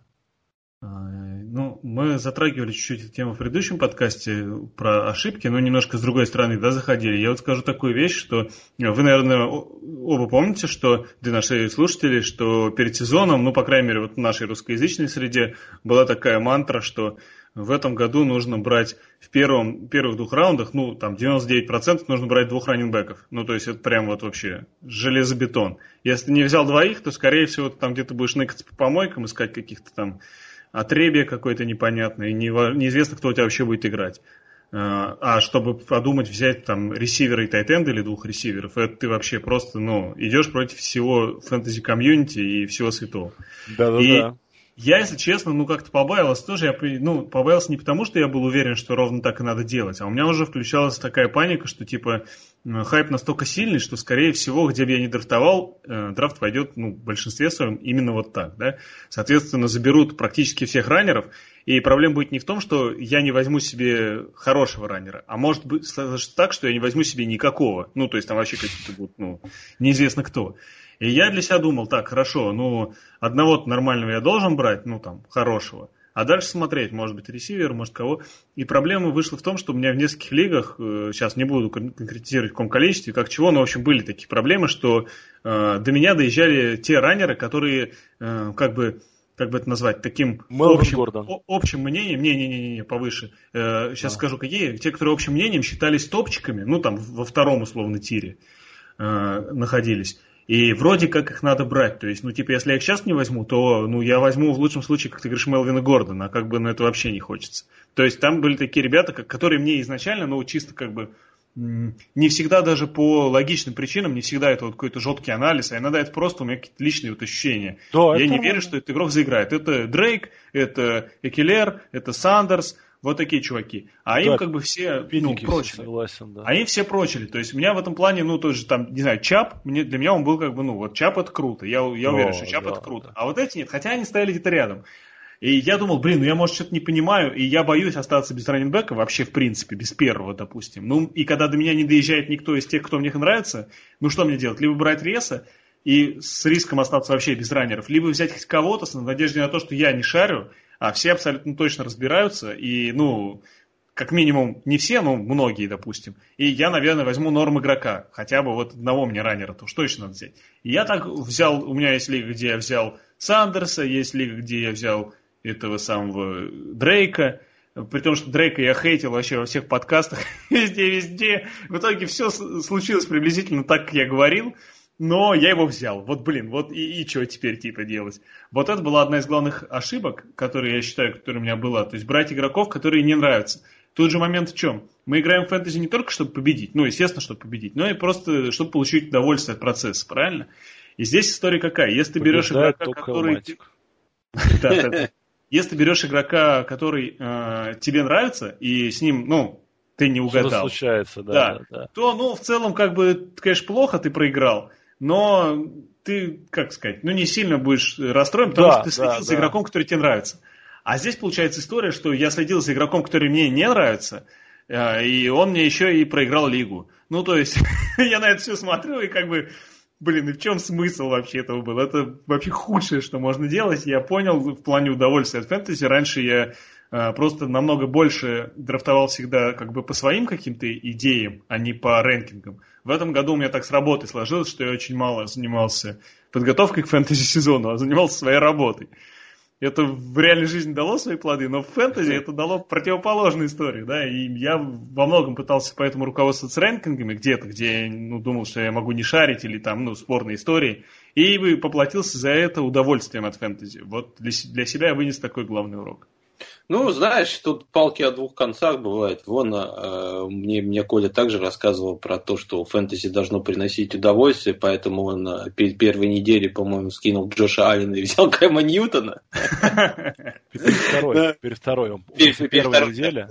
А, ну, мы затрагивали чуть-чуть эту тему в предыдущем подкасте про ошибки, но немножко с другой стороны, да, заходили. Я вот скажу такую вещь, что вы, наверное, оба помните, что для наши слушатели, что перед сезоном, ну, по крайней мере, вот в нашей русскоязычной среде была такая мантра, что в этом году нужно брать в первом, первых двух раундах, ну, там 99% нужно брать двух раненбеков. Ну, то есть это прям вот вообще железобетон. Если не взял двоих, то, скорее всего, ты там где-то будешь ныкаться по помойкам, искать каких-то там отребья какой-то непонятный, неизвестно, кто у тебя вообще будет играть. А, а чтобы подумать, взять там ресивера и tight end или двух ресиверов, это ты вообще просто, ну, идешь против всего фэнтези-комьюнити и всего святого. Да-да-да. Я, если честно, ну как-то побаивался тоже. Я, ну, побаивался не потому, что я был уверен, что ровно так и надо делать, а у меня уже включалась такая паника, что типа хайп настолько сильный, что, скорее всего, где бы я не драфтовал, э, драфт пойдет, ну, в большинстве своем именно вот так, да. Соответственно, заберут практически всех раннеров. И проблема будет не в том, что я не возьму себе хорошего раннера, а может быть так, что я не возьму себе никакого. Ну, то есть там вообще какие-то будут, ну, неизвестно кто. И я для себя думал, так, хорошо, ну, одного нормального я должен брать, ну, там, хорошего. А дальше смотреть, может быть, ресивер, может кого. И проблема вышла в том, что у меня в нескольких лигах, э, сейчас не буду конкретизировать в каком количестве, как чего, но, в общем, были такие проблемы, что э, до меня доезжали те раннеры, которые, э, как бы, как бы это назвать, таким общим, о, общим мнением, не-не-не, повыше, э, сейчас а. скажу какие, те, которые общим мнением считались топчиками, ну, там, во втором, условно, тире э, находились. И вроде как их надо брать. То есть, ну, типа, если я их сейчас не возьму, то, ну, я возьму в лучшем случае, как ты говоришь, Мелвина Гордона, а как бы, ну, это вообще не хочется. То есть, там были такие ребята, которые мне изначально, ну, чисто как бы, не всегда даже по логичным причинам, не всегда это вот какой-то жесткий анализ, а иногда это просто у меня какие-то личные вот ощущения. Да, я не верю, что этот игрок заиграет. Это Дрейк, это Экелер, это Сандерс, вот такие чуваки. А да, им как бы все ну, прочили. Согласен, да. Они все прочили. То есть у меня в этом плане, ну, тоже там, не знаю, Чап, мне, для меня он был как бы, ну, вот Чап это круто. Я, я О, уверен, что Чап да, это круто. Да. А вот эти нет. Хотя они стояли где-то рядом. И я думал, блин, ну я, может, что-то не понимаю, и я боюсь остаться без раненбека вообще, в принципе, без первого, допустим. Ну, и когда до меня не доезжает никто из тех, кто мне нравится, ну, что мне делать? Либо брать Реса, и с риском остаться вообще без раннеров, либо взять хоть кого-то с надеждой на то, что я не шарю, а все абсолютно точно разбираются, и, ну, как минимум, не все, но многие, допустим. И я, наверное, возьму норм игрока, хотя бы вот одного мне раннера, то что еще надо взять? И я так взял, у меня есть лига, где я взял Сандерса, есть лига, где я взял этого самого Дрейка, при том, что Дрейка я хейтил вообще во всех подкастах, (laughs) везде-везде. В итоге все случилось приблизительно так, как я говорил но я его взял. Вот, блин, вот и, и что теперь типа делать? Вот это была одна из главных ошибок, которые я считаю, которая у меня была. То есть брать игроков, которые не нравятся. Тут же момент в чем? Мы играем в фэнтези не только, чтобы победить, ну, естественно, чтобы победить, но и просто, чтобы получить удовольствие от процесса, правильно? И здесь история какая? Если ты берешь игрока, который... Если ты берешь игрока, который тебе нравится, и с ним, ну, ты не угадал. Что случается, да, да. То, ну, в целом, как бы, конечно, плохо ты проиграл, но ты, как сказать, ну не сильно будешь расстроен, потому да, что ты следил да, за игроком, который тебе нравится. А здесь получается история, что я следил за игроком, который мне не нравится, э, и он мне еще и проиграл лигу. Ну, то есть, (laughs) я на это все смотрю, и как бы, блин, и в чем смысл вообще этого был? Это вообще худшее, что можно делать. Я понял в плане удовольствия от фэнтези. Раньше я просто намного больше драфтовал всегда как бы по своим каким-то идеям, а не по рэнкингам. В этом году у меня так с работой сложилось, что я очень мало занимался подготовкой к фэнтези-сезону, а занимался своей работой. Это в реальной жизни дало свои плоды, но в фэнтези это дало противоположную историю, да, и я во многом пытался поэтому руководствоваться рэнкингами где-то, где я ну, думал, что я могу не шарить или там, ну, спорные истории, и поплатился за это удовольствием от фэнтези. Вот для, для себя я вынес такой главный урок. Ну, знаешь, тут палки о двух концах бывают. Вон, э, мне, мне Коля также рассказывал про то, что фэнтези должно приносить удовольствие, поэтому он э, перед первой неделей, по-моему, скинул Джоша Аллена и взял Кэма Ньютона. Перед второй, перед второй, после первой недели.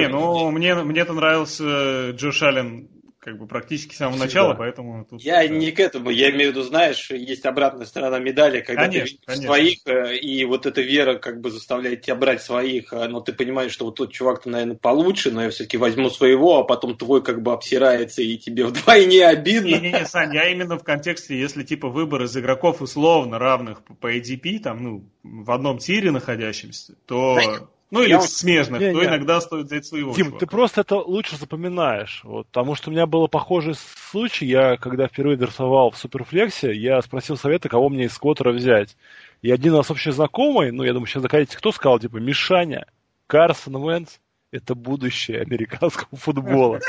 Не, ну, мне, мне-то нравился Джош Аллен как бы практически с самого Всегда. начала, поэтому тут... Я да. не к этому, я имею в виду, знаешь, есть обратная сторона медали, когда конечно, ты конечно. своих, э, и вот эта вера как бы заставляет тебя брать своих, э, но ты понимаешь, что вот тот чувак-то, наверное, получше, но я все-таки возьму своего, а потом твой как бы обсирается, и тебе (laughs) вдвойне обидно. Не-не-не, Сань, я именно в контексте, если типа выбор из игроков условно равных по ADP, там, ну, в одном тире находящимся, то... Да ну или я... смежных, не, то не. иногда стоит взять своего. Тим, чувака. ты просто это лучше запоминаешь. Вот, потому что у меня был похожий случай. Я, когда впервые драфтовал в Суперфлексе, я спросил совета, кого мне из сквотера взять. И один у нас общий знакомый, ну, я думаю, сейчас закатите, кто сказал, типа, Мишаня, Карсон Венс, это будущее американского футбола.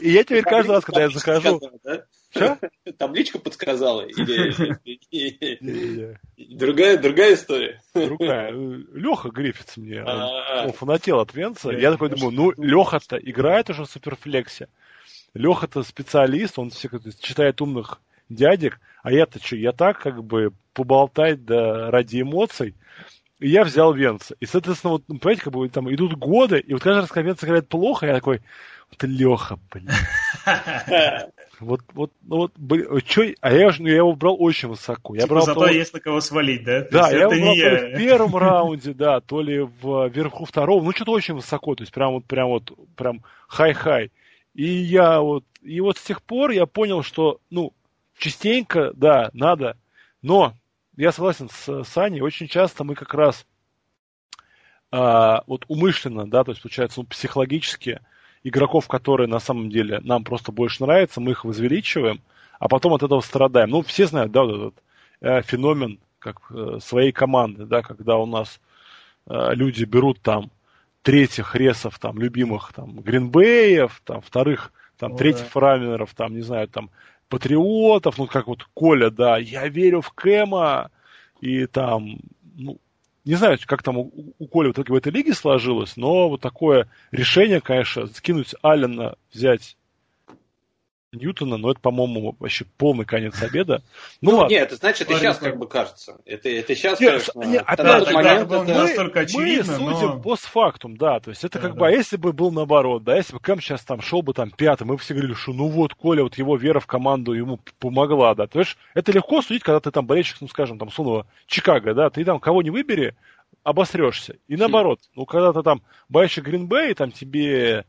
И я теперь каждый раз, когда я захожу... Что? (laughs) Табличка подсказала? (laughs) другая, другая история? Другая. Леха Гриффитс мне а, он фанател от Венца. Я такой думаю, ну, Леха-то играет уже в Суперфлексе. Леха-то специалист, он все читает умных дядек, а я-то что, я так как бы поболтать да ради эмоций. И я взял Венца. И, соответственно, вот, ну, понимаете, как бы там идут годы, и вот каждый раз, когда Венца играет плохо, я такой, вот Леха, блин. (laughs) Вот, вот, ну вот, блин, чё, а я, я его брал очень высоко. Я типа брал зато того- есть на кого свалить, да? То да, я его брал то ли в первом раунде, да, то ли в верху второго, ну что-то очень высоко, то есть прям вот, прям вот, прям хай-хай. И я вот, и вот с тех пор я понял, что, ну, частенько, да, надо, но я согласен с Саней, очень часто мы как раз а, вот умышленно, да, то есть получается, ну, психологически игроков, которые на самом деле нам просто больше нравятся, мы их возвеличиваем, а потом от этого страдаем. Ну, все знают, да, вот этот э, феномен как э, своей команды, да, когда у нас э, люди берут там третьих ресов, там, любимых, там, Гринбеев, там, вторых, там, О, третьих фраминеров, там, не знаю, там, патриотов, ну, как вот Коля, да, я верю в Кэма, и там, ну, не знаю, как там у, у Коли в итоге в этой лиге сложилось, но вот такое решение, конечно, скинуть Аллена, взять Ньютона, но это, по-моему, вообще полный конец обеда. Ну, Ну, ладно. нет, это значит, это сейчас как бы кажется. Это, это сейчас, Не, конечно, не, это опять же, момент это не настолько мы очевидно, судим но... постфактум, да, то есть это Да, как да. бы, а если бы был наоборот, да, если бы Кэм сейчас там шел бы там пятым, мы бы все говорили, что ну вот, Коля, вот его вера в команду ему помогла, да, то есть это легко судить, когда ты там болельщик, ну, скажем, там, Сунова, Чикаго, да, ты там кого не выбери, обосрешься. И наоборот, ну, когда ты там болельщик Гринбей, там тебе,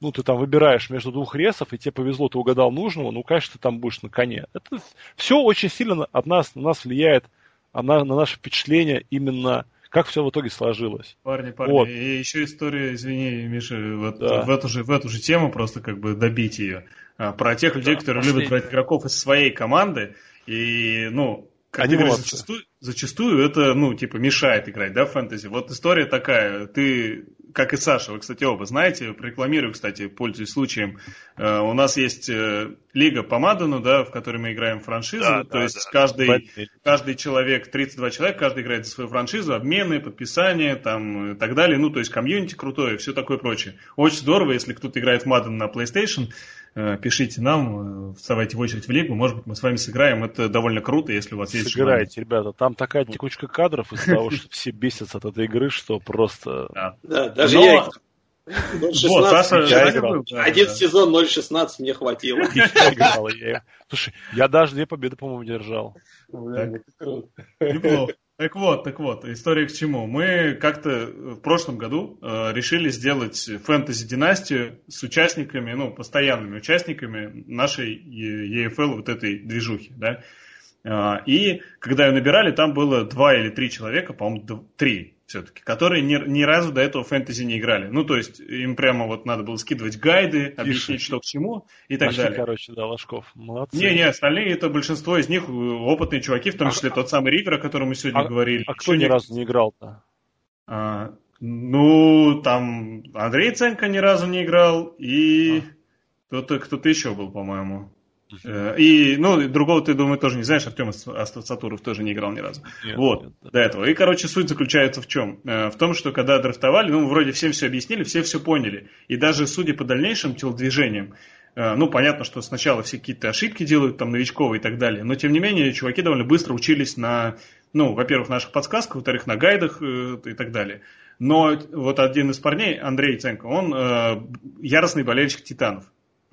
ну, ты там выбираешь между двух ресов, и тебе повезло, ты угадал нужного, ну, конечно, ты там будешь на коне. Это все очень сильно от нас, на нас влияет, а на, на наше впечатление именно, как все в итоге сложилось. Парни, парни, Вот. и еще история, извини, Миша, вот Да. в, эту же, в эту же тему просто как бы добить ее. А, Про тех людей, которые последний. любят брать игроков из своей команды, и, ну, как Они говоришь, зачастую, зачастую это, ну, типа, мешает играть, да, в фэнтези. Вот история такая, ты, как и Саша, вы, кстати, оба знаете, рекламирую, кстати, пользуясь случаем, э, у нас есть э, лига по Мадену, да, в которой мы играем франшизу, Да, то да, есть да. каждый Бэтмен. каждый человек, 32 человека, каждый играет за свою франшизу, обмены, подписания там и так далее. Ну, то есть комьюнити крутое, все такое прочее. Очень здорово, если кто-то играет в Madden на PlayStation, пишите нам, э, вставайте в очередь в лигу, может быть, мы с вами сыграем. Это довольно круто, если у вас есть желание. Сыграйте, ребята. Там такая текучка кадров из-за того, что все бесятся от этой игры, что просто... Да. Да, даже Но- я их- Вот, 0.16, Саша, я играл. один да. сезон 0.16 мне хватило. (laughs) Я играл, я- Слушай, я даже две победы, по-моему, держал. Неплохо. Так вот, так вот, история к чему. Мы как-то в прошлом году э, решили сделать фэнтези-династию с участниками, ну, постоянными участниками нашей EFL вот этой движухи, да. А, И когда ее набирали, там было два или три человека, по-моему, три все-таки, которые ни, ни разу до этого фэнтези не играли. Ну, то есть им прямо вот надо было скидывать гайды, объяснить, что к чему и так Нашли, далее. короче, да, Ложков. Молодцы. Не, не, остальные это большинство из них э, опытные чуваки, в том числе тот самый Ривер, о котором мы сегодня А- говорили. А кто Еще ни разу не играл-то? А, ну, там Андрей Ценко ни разу не играл, и кто-то, кто-то еще был, по-моему. Э, И, ну, другого ты, думаю, тоже не знаешь, Артем Астацатуров тоже не играл ни разу. Нет, вот, нет, да. до этого. И, короче, суть заключается в чем? Э, В том, что когда драфтовали, ну, вроде всем все объяснили, все все поняли. И даже судя по дальнейшим телодвижениям, э, ну, понятно, что сначала все какие-то ошибки делают, там, новичковые и так далее, но, тем не менее, чуваки довольно быстро учились на, ну, во-первых, наших подсказках, во-вторых, на гайдах и так далее. Но вот один из парней, Андрей Ценко, он э, яростный болельщик Титанов.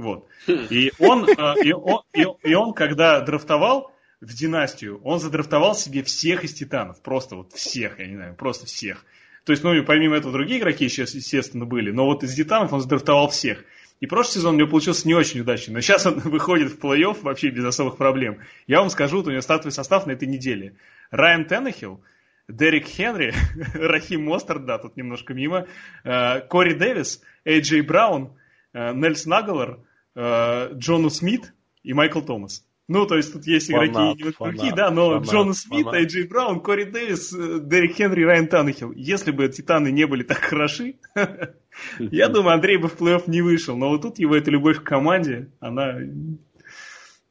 Вот. И он, э, и, он, и, он, когда драфтовал в династию, он задрафтовал себе всех из Титанов. Просто вот всех, я не знаю, просто всех. То есть, ну, и помимо этого, другие игроки еще, естественно, были. Но вот из Титанов он задрафтовал всех. И прошлый сезон у него получился не очень удачный. Но сейчас он (laughs) выходит в плей-офф вообще без особых проблем. Я вам скажу, вот у него стартовый состав на этой неделе. Райан Теннехилл, Дерек Хенри, (laughs) Рахим Мостард, да, тут немножко мимо, э, Кори Дэвис, Эй Джей Браун, э, Нельс Нагалор, э, Джону Смит и Майкл Томас. Ну, то есть тут есть игроки Фанат, не игроки, фанат, да, но фанат, Джону Смит, фанат. Эй Джей Браун, Кори Дэвис, э, Дерек Хенри, Райан Таннехилл. Если бы Титаны не были так хороши, (laughs) я думаю, Андрей бы в плей-офф не вышел. Но вот тут его эта любовь к команде, она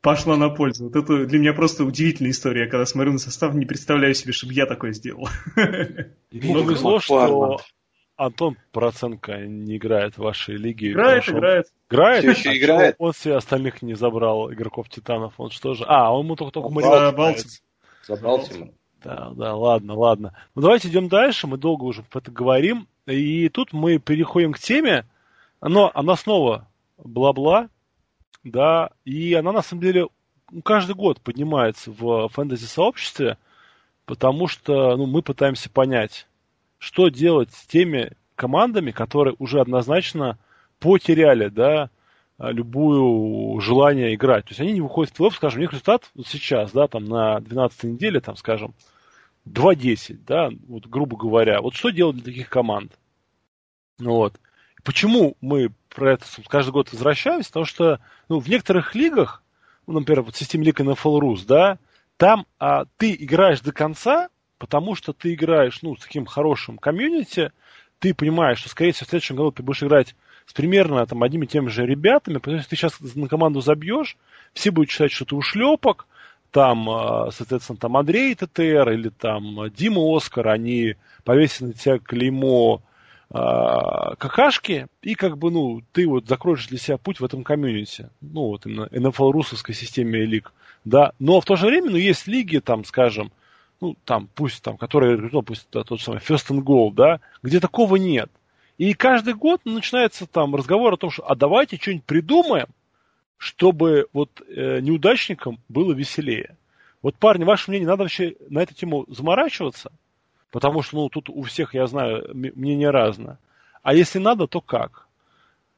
пошла на пользу. Вот это для меня просто удивительная история. Я когда смотрю на состав, не представляю себе, чтобы я такое сделал. Ему (laughs) Ну, повезло, что. Антон Проценко не играет в вашей лиге. Играет, он- играет. Играет? Всё еще А играет. Он себе остальных не забрал, игроков Титанов. Он что же? А, он ему только только Он Мариотти За Балтимор. Да, да, ладно, ладно. Ну давайте идем дальше, мы долго уже про это говорим. И тут мы переходим к теме. Оно, она снова бла-бла, да, и она на самом деле каждый год поднимается в фэнтези-сообществе, потому что ну, мы пытаемся понять, что делать с теми командами, которые уже однозначно потеряли, да, любую желание играть. То есть они не выходят в плей-офф, скажем, у них результат вот сейчас, да, там на 12 неделе, там, скажем, 2-10, да, вот грубо говоря. Вот что делать для таких команд? Вот. Почему мы про это каждый год возвращаемся? Потому что ну, в некоторых лигах, ну, например, вот в системе лиг NFL Rus, да, там а, ты играешь до конца, потому что ты играешь, ну, с таким хорошим комьюнити, ты понимаешь, что, скорее всего, в следующем году ты будешь играть с примерно там одними и теми же ребятами, потому что ты сейчас на команду забьешь, все будут считать, что ты ушлепок, там, а, соответственно, там Андрей ТТР или там Дима Оскар, они повесили на тебя клеймо э, какашки, и как бы, ну, ты вот закроешь для себя путь в этом комьюнити. Ну, вот именно NFL русовской системе лиг. Да, но в то же время, ну, есть лиги, там, скажем, ну, там, пусть там, которые, ну, пусть да, тот самый First and Goal, да, где такого нет. И каждый год начинается там разговор о том, что а давайте что-нибудь придумаем, чтобы вот э, неудачникам было веселее. Вот, парни, ваше мнение, надо вообще на эту тему заморачиваться? Потому что, ну, тут у всех, я знаю, мнение разное. А если надо, то как?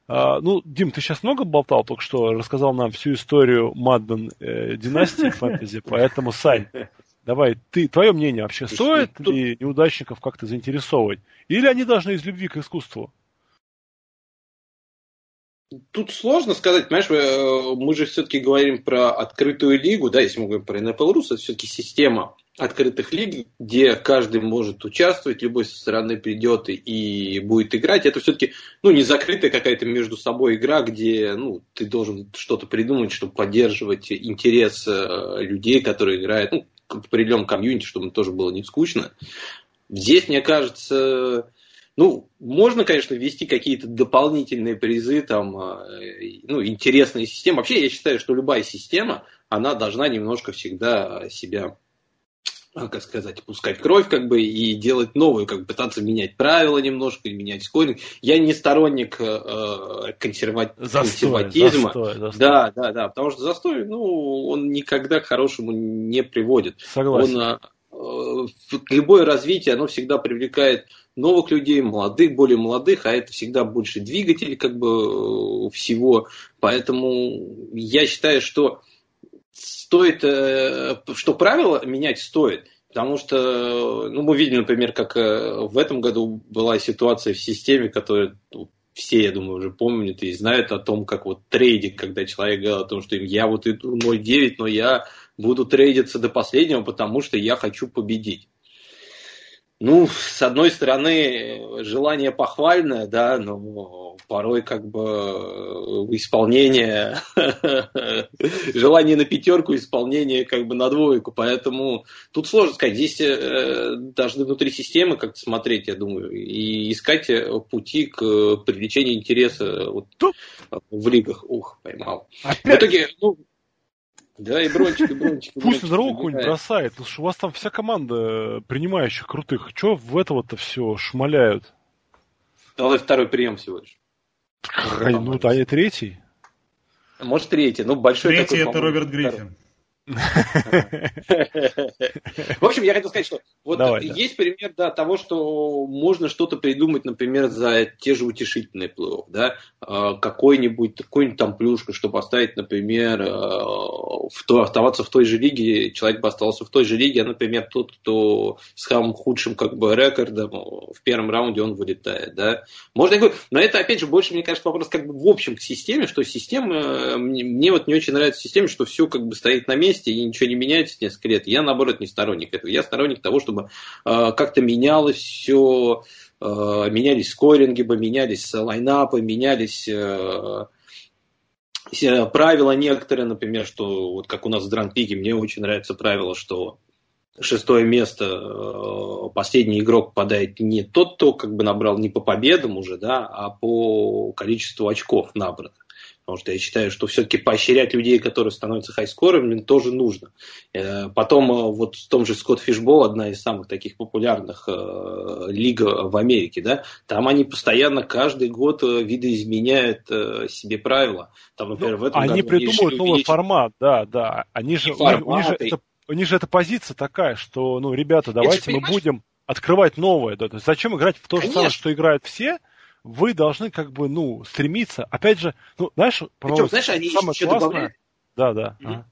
А, ну, Дим, ты сейчас много болтал только что, рассказал нам всю историю Мадден э, династии (laughs) фэнтези, поэтому, Сань, давай, ты, твое мнение вообще, стоит тут... ли неудачников как-то заинтересовывать? Или они должны из любви к искусству? Тут сложно сказать, понимаешь, э, мы же все-таки говорим про открытую лигу, да, если мы говорим про NFL Rus, это все-таки система открытых лиг, где каждый может участвовать, любой со стороны придет и, и будет играть. Это все-таки ну, не закрытая какая-то между собой игра, где ну, ты должен что-то придумать, чтобы поддерживать интерес э, людей, которые играют ну, определенном комьюнити, чтобы тоже было не скучно. Здесь, мне кажется, ну, можно, конечно, ввести какие-то дополнительные призы, там, э, ну, интересные системы. Вообще, я считаю, что любая система, она должна немножко всегда себя а, как сказать, пускать кровь, как бы, и делать новую, как бы пытаться менять правила немножко, менять скоринг. Я не сторонник э, э консерва... застой, консерватизма. Застой, застой. Да, да, да, потому что застой, ну, он никогда к хорошему не приводит. Согласен. Он, э, э любое развитие, оно всегда привлекает новых людей, молодых, более молодых, а это всегда больше двигатель, как бы, э, всего. Поэтому я считаю, что стоит, э, что правила менять стоит. Потому что, ну, мы видим, например, как э, в этом году была ситуация в системе, которая ну, все, я думаю, уже помнят и знают о том, как вот трейдинг, когда человек говорил о том, что я вот иду 0.9, но я буду трейдиться до последнего, потому что я хочу победить. Ну, с одной стороны, желание похвальное, да, но порой как бы э, исполнение, (laughs) желание на пятерку, исполнение как бы на двойку. Поэтому тут сложно сказать. Здесь э, должны внутри системы как-то смотреть, я думаю, и искать э, пути к привлечению интереса вот, в лигах. Ух, поймал. Опять? В итоге, ну, да, и брончик, и брончик. Пусть дорогу какую-нибудь бросает, потому что у вас там вся команда принимающих крутых. Чего в этого-то все шмаляют? Давай второй прием всего лишь. Ну, а не третий? Может, третий. Ну, большой Третий такой, это Роберт Гриффин. В общем, я хотел сказать, что вот Давай, есть да. пример да, того, что можно что-то придумать, например, за те же утешительные плей да, а, какой-нибудь, какой-нибудь там плюшку, чтобы оставить, например, а, в то, оставаться в той же лиге, человек бы остался в той же лиге, а, например, тот, кто с самым худшим как бы рекордом в первом раунде он вылетает, да. Можно, говорю, но это, опять же, больше, мне кажется, вопрос как бы в общем к системе, что система, мне, мне вот не очень нравится система, что все как бы стоит на месте, месте и ничего не меняется несколько лет. Я, наоборот, не сторонник этого. Я сторонник того, чтобы э, как-то менялось все, э, менялись скоринги, бы, менялись лайнапы, менялись э, правила некоторые, например, что вот как у нас в Дранпике, мне очень нравится правило, что шестое место последний игрок попадает не тот, кто как бы набрал не по победам уже, да, а по количеству очков набранных. Потому что я считаю, что все-таки поощрять людей, которые становятся хайскорами, тоже нужно. Э, потом э, вот в том же Скотт Фишбол, одна из самых таких популярных э, лиг в Америке, да, там они постоянно каждый год видоизменяют себе правила. Там, например, в этом они придумывают новый увеличить... формат, да, да. Они же, форматы. у, них же это, у них же эта позиция такая, что, ну, ребята, давайте мы будем открывать новое. Да? То есть зачем играть в то же Конечно. самое, что играют все, вы должны как бы, ну, стремиться. Опять же, ну, знаешь, по-моему, знаешь, они самое еще классное... добавляют. Да, да. Mm-hmm. Ага.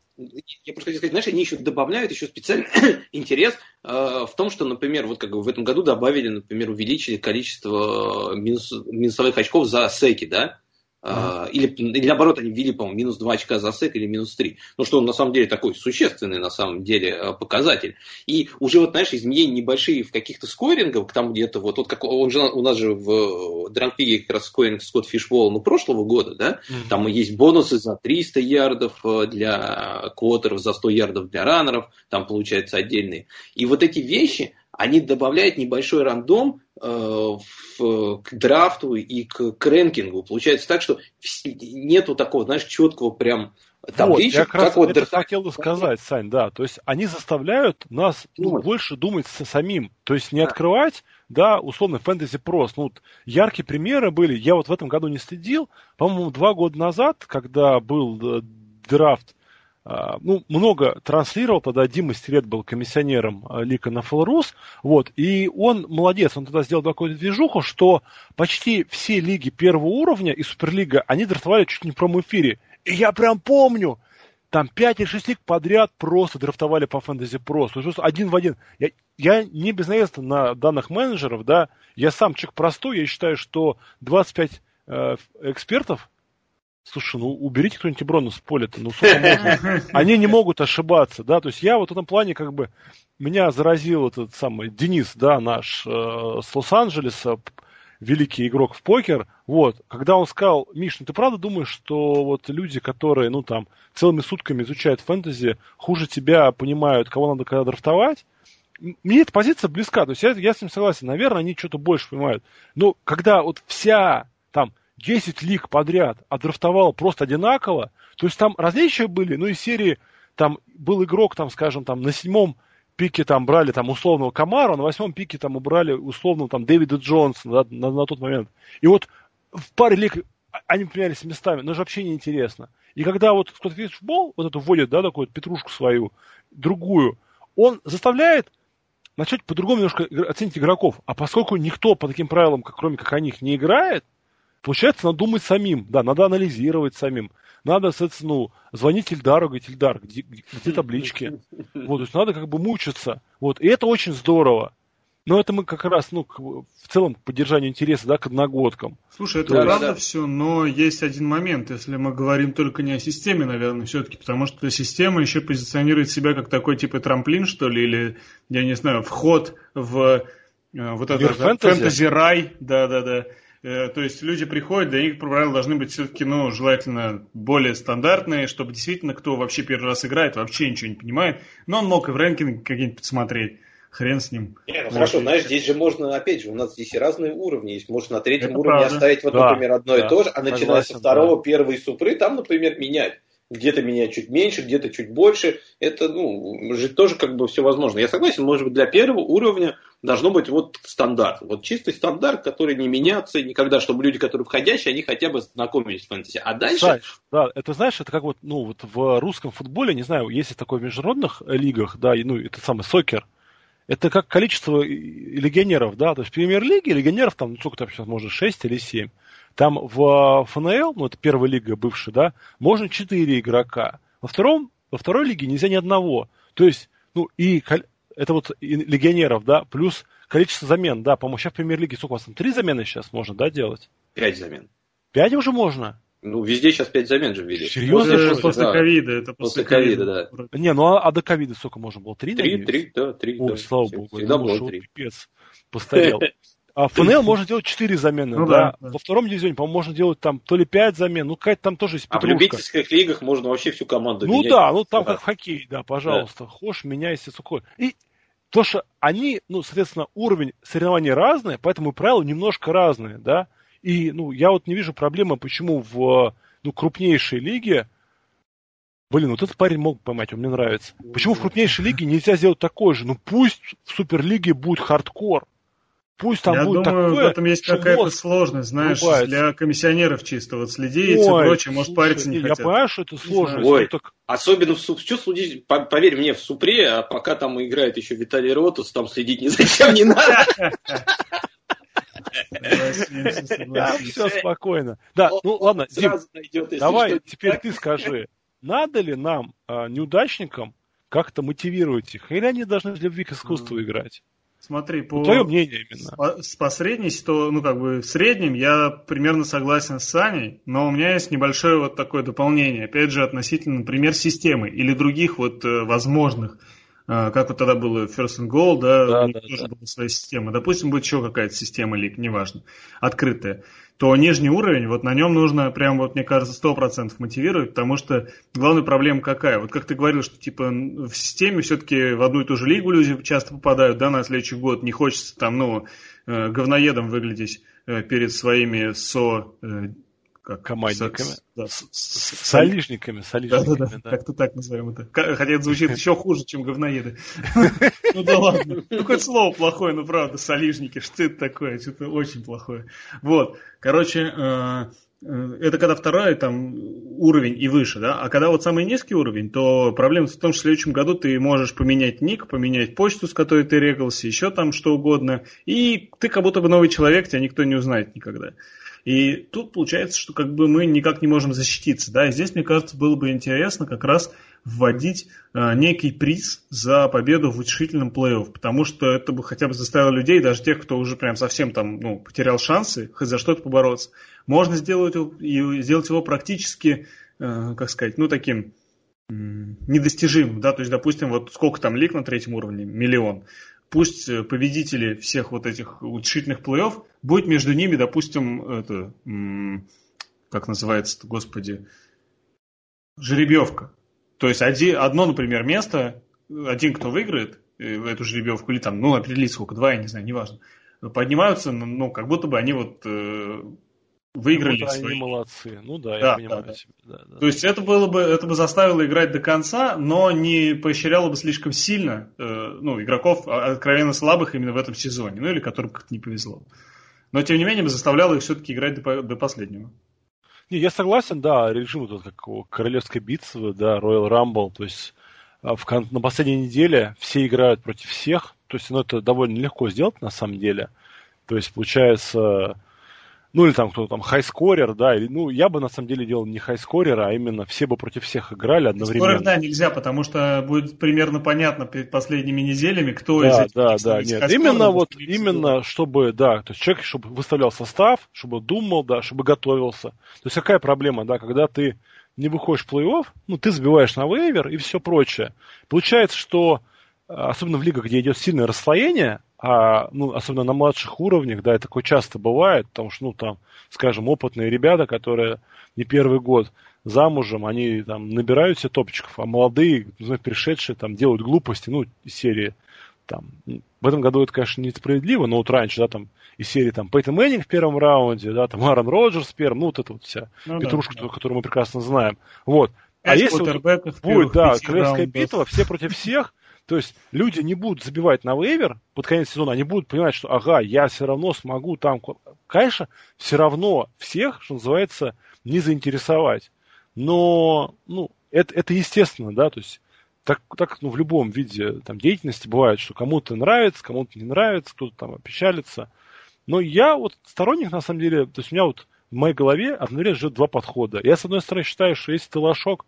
Я просто хотел сказать, знаешь, они еще добавляют еще специальный (coughs) интерес э, в том, что, например, вот как бы в этом году добавили, например, увеличили количество минус, минусовых очков за секи, да? Uh-huh. Или, или наоборот, они ввели, по-моему, минус 2 очка за сек или минус 3. Ну, что он на самом деле такой существенный, на самом деле, э, показатель. И уже вот, знаешь, изменения небольшие в каких-то скорингах, там где-то вот, вот как он же у нас же в Дранквиге как раз скоринг Скотт Фишбол, ну, прошлого года, да, uh-huh. там есть бонусы за 300 ярдов э, для квотеров, за 100 ярдов для раннеров, там получается отдельные. И вот эти вещи, они добавляют небольшой рандом э, в, к драфту и к, к рэнкингу. Получается так, что нету такого, знаешь, четкого прям табличек, вот, я как, как раз вот это хотел сказать, Сань, да. То есть они заставляют нас ну, вот. больше думать с самим. То есть не да. открывать, да, условно, фэнтези прос. Ну, вот, яркие примеры были. Я вот в этом году не следил. По-моему, два года назад, когда был э, драфт ну, много транслировал, тогда Дима Стерет был комиссионером а, Лика на Флорус, вот, и он молодец, он тогда сделал такую движуху, что почти все лиги первого уровня и Суперлига, они драфтовали чуть не в прямом эфире. И я прям помню, там 5 или 6 лиг подряд просто драфтовали по фэнтези просто. Один в один. Я, я не безнаездно на данных менеджеров, да, я сам человек простой, я считаю, что 25 э, экспертов Слушай, ну уберите кто-нибудь Брону с поля-то, ну сколько можно? (laughs) Они не могут ошибаться, да, то есть я вот в этом плане как бы, меня заразил этот самый Денис, да, наш э, с Лос-Анджелеса, великий игрок в покер, вот, когда он сказал, Миш, ну ты правда думаешь, что вот люди, которые, ну там, целыми сутками изучают фэнтези, хуже тебя понимают, кого надо когда драфтовать? Мне эта позиция близка, то есть я, я с ним согласен, наверное, они что-то больше понимают. Но когда вот вся там 10 лиг подряд отдрафтовал просто одинаково, то есть там различия были, ну, из серии, там был игрок, там, скажем, там, на седьмом пике там брали там условного Камара, на восьмом пике там убрали условного там Дэвида Джонсона да, на, на тот момент. И вот в паре лиг они поменялись местами, но же вообще не интересно. И когда вот кто-то видит футбол, вот эту вводит, да, такую петрушку свою, другую, он заставляет начать по-другому немножко оценить игроков. А поскольку никто по таким правилам, как, кроме как о них, не играет, Получается, надо думать самим, да, надо анализировать самим. Надо, соответственно, ну, звонить Ильдару, говорить, Ильдар, где, где (laughs) таблички? Вот, то есть надо как бы мучиться. Вот, и это очень здорово. Но это мы как раз, ну, в целом к поддержанию интереса, да, к одногодкам. Слушай, это да, правда да. все, но есть один момент, если мы говорим только не о системе, наверное, все-таки, потому что система еще позиционирует себя как такой типа трамплин, что ли, или, я не знаю, вход в э, вот этот фэнтези-рай, да-да-да. Э, то есть люди приходят, для них, по правилу, должны быть все-таки, ну, желательно более стандартные, чтобы действительно, кто вообще первый раз играет, вообще ничего не понимает. Но он мог и в рэнкинг какие-нибудь посмотреть. Хрен с ним. Не, ну хорошо, знаешь, здесь же можно, опять же, у нас здесь и разные уровни есть. Можно на третьем Это уровне правда. оставить, вот, да, например, одно да, и то же, а начиная со второго, да. первые супры, там, например, менять где-то менять чуть меньше, где-то чуть больше. Это, ну, же тоже как бы все возможно. Я согласен, может быть, для первого уровня должно быть вот стандарт. Вот чистый стандарт, который не меняться никогда, чтобы люди, которые входящие, они хотя бы знакомились с фэнтези. А дальше... Да, да, это знаешь, это как вот, ну, вот в русском футболе, не знаю, есть такое в международных лигах, да, ну, это самый сокер, это как количество легионеров, да, то есть в премьер-лиге легионеров там, ну, сколько там сейчас, может, 6 или 7. Там в ФНЛ, ну это первая лига бывшая, да, можно 4 игрока. Во, втором, во второй лиге нельзя ни одного. То есть, ну и это вот и легионеров, да, плюс количество замен, да, по-моему, сейчас в премьер-лиге сколько у вас там, три замены сейчас можно, да, делать? Пять замен. Пять уже можно? Ну, везде сейчас пять замен же ввели. Серьезно? После, после да. ковида. Это после, после ковида, да. Не, ну а, а до ковида сколько можно было? Три, Три, три, да, три. Ой, да. слава богу. Всегда было три. Пипец, постарел. (laughs) А ФНЛ можно делать 4 замены, ну, да. да. Во втором дивизионе, по-моему, можно делать там то ли 5 замен, ну какая-то там тоже есть петрушка. А в любительских лигах можно вообще всю команду ну, менять. Ну да, ну там да. как в хоккее, да, пожалуйста. Да. Хошь, меняйся, сухой. И то, что они, ну, соответственно, уровень соревнований разный, поэтому правила немножко разные, да. И, ну, я вот не вижу проблемы, почему в ну, крупнейшие лиги, Блин, вот этот парень мог поймать, он мне нравится. Почему в крупнейшей лиге нельзя сделать такое же? Ну пусть в Суперлиге будет хардкор. Пусть там Я будет думаю, такое, в этом есть какая-то сложность, знаешь, врубается. для комиссионеров чисто вот следить и прочее, может, париться не Я хотят. понимаю, что это сложно. Ой. так Особенно в суп. Что судить, по- поверь мне, в Супре, а пока там играет еще Виталий Ротус, там следить ни зачем не надо. Да, все спокойно. Да, ну ладно, Дим, сразу найдет, если давай теперь ты скажи, надо ли нам, а, неудачникам, как-то мотивировать их? Или они должны в любви к искусству играть? Смотри, по... Твое мнение именно. По, с- по средней, сито- ну, как бы, в среднем я примерно согласен с Саней, но у меня есть небольшое вот такое дополнение, опять же, относительно, например, системы или других вот э, возможных, как вот тогда было First and Goal, да, Да, у них да, тоже да. была своя система. Допустим, будет еще какая-то система лиг, неважно, открытая, то нижний уровень, вот на нем нужно прям, вот мне кажется, 100% мотивировать, потому что главная проблема какая? Вот как ты говорил, что типа в системе все-таки в одну и ту же лигу люди часто попадают, да, на следующий год, не хочется там, ну, э, говноедом выглядеть э, перед своими со... э, как, Командниками. со- да, с- с- С солижниками, да, да, солижниками, да, как-то так назовем это. Хотя это звучит еще хуже, чем говноеды. (laughs) Ну да ладно. Ну хоть слово плохое, ну правда, солижники, что это такое? Что-то очень плохое. Вот, короче, э, э, это когда второй там уровень и выше, да? А когда вот самый низкий уровень, то проблема в том, что в следующем году ты можешь поменять ник, поменять почту, с которой ты регался, еще там что угодно, и ты как будто бы новый человек, тебя никто не узнает никогда. И тут получается, что как бы мы никак не можем защититься, да, и здесь, мне кажется, было бы интересно как раз вводить э, некий приз за победу в утешительном плей-офф, потому что это бы хотя бы заставило людей, даже тех, кто уже прям совсем там, ну, потерял шансы, хоть за что-то побороться, можно сделать и сделать его практически, э, как сказать, ну, таким недостижимым, да, то есть, допустим, вот сколько там лиг на третьем уровне? Миллион. Пусть э, победители всех вот этих утешительных плей-офф будет между ними, допустим, это, как называется господи, жеребьевка. То есть один, одно, например, место, один, кто выиграет э, эту жеребьевку, или там, ну, определить сколько, два, я не знаю, неважно, поднимаются, ну, как будто бы они вот э, выиграли Вот свои они молодцы. Ну да, Да, я понимаю да, да. тебя. Да, да. то есть это было бы, это бы заставило играть до конца, но не поощряло бы слишком сильно э, ну, игроков а, откровенно слабых именно в этом сезоне, ну или которым как-то не повезло. Но тем не менее бы заставляло их все-таки играть до, до последнего. Не, я согласен, да, режим вот как у королевской битвы, да, Royal Rumble, то есть а, в, на последней неделе все играют против всех, то есть ну, это довольно легко сделать на самом деле. То есть получается, ну или там кто-то там хайскорер, да, или, ну я бы на самом деле делал не хайскорера, а именно все бы против всех играли одновременно. Скоро, да, нельзя, потому что будет примерно понятно перед последними неделями, кто из Да, этих да, да, нет. Именно вот, именно чтобы, да, то есть человек, чтобы выставлял состав, чтобы думал, да, чтобы готовился. То есть какая проблема, да, когда ты не выходишь в плей-офф, ну, ты забиваешь на вейвер и все прочее. Получается, что, а, особенно в лигах, где идет сильное расслоение, а, ну, особенно на младших уровнях, да, и такое часто бывает, потому что, ну, там, скажем, опытные ребята, которые не первый год замужем, они там набирают себе топчиков, а молодые, вновь пришедшие, там, делают глупости, ну, из серии там, в этом году это, конечно, несправедливо, но вот раньше, да, там, из серии там Пейтон Мэннинг в первом раунде, да, там Аарон Роджерс в первом, ну, вот это вот вся Ну да, петрушка, да. которую мы прекрасно знаем. Вот. А если вот будет, да, королевская раундов. битва, все против всех, то есть люди не будут забивать на вейвер под конец сезона, они будут понимать, что, ага, я все равно смогу там, ко- конечно, все равно всех, что называется, не заинтересовать. Но, ну, это, это естественно, да, то есть так, так ну, в любом виде там, деятельности бывает, что кому-то нравится, кому-то не нравится, кто-то там опечалится. Но я вот сторонник, на самом деле, то есть у меня вот в моей голове одновременно живет два подхода. Я, с одной стороны, считаю, что если ты лошок,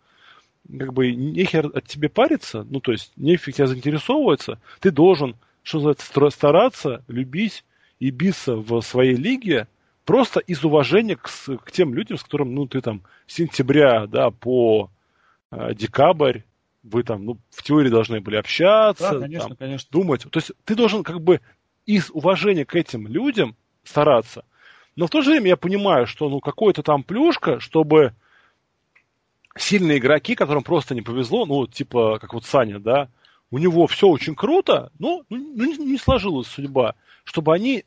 как бы нехер от тебе париться, ну, то есть нефиг тебя заинтересовываться, ты должен, что называется, стараться, любить и биться в своей лиге просто из уважения к, к тем людям, с которыми, ну, ты там с сентября, да, по э, декабрь, вы там, ну, в теории должны были общаться, Да, конечно, там, конечно. думать. То есть ты должен как бы из уважения к этим людям стараться. Но в то же время я понимаю, что ну какой-то там плюшка, чтобы сильные игроки, которым просто не повезло, ну, типа, как вот Саня, да, у него все очень круто, но ну, не, не сложилась судьба, чтобы они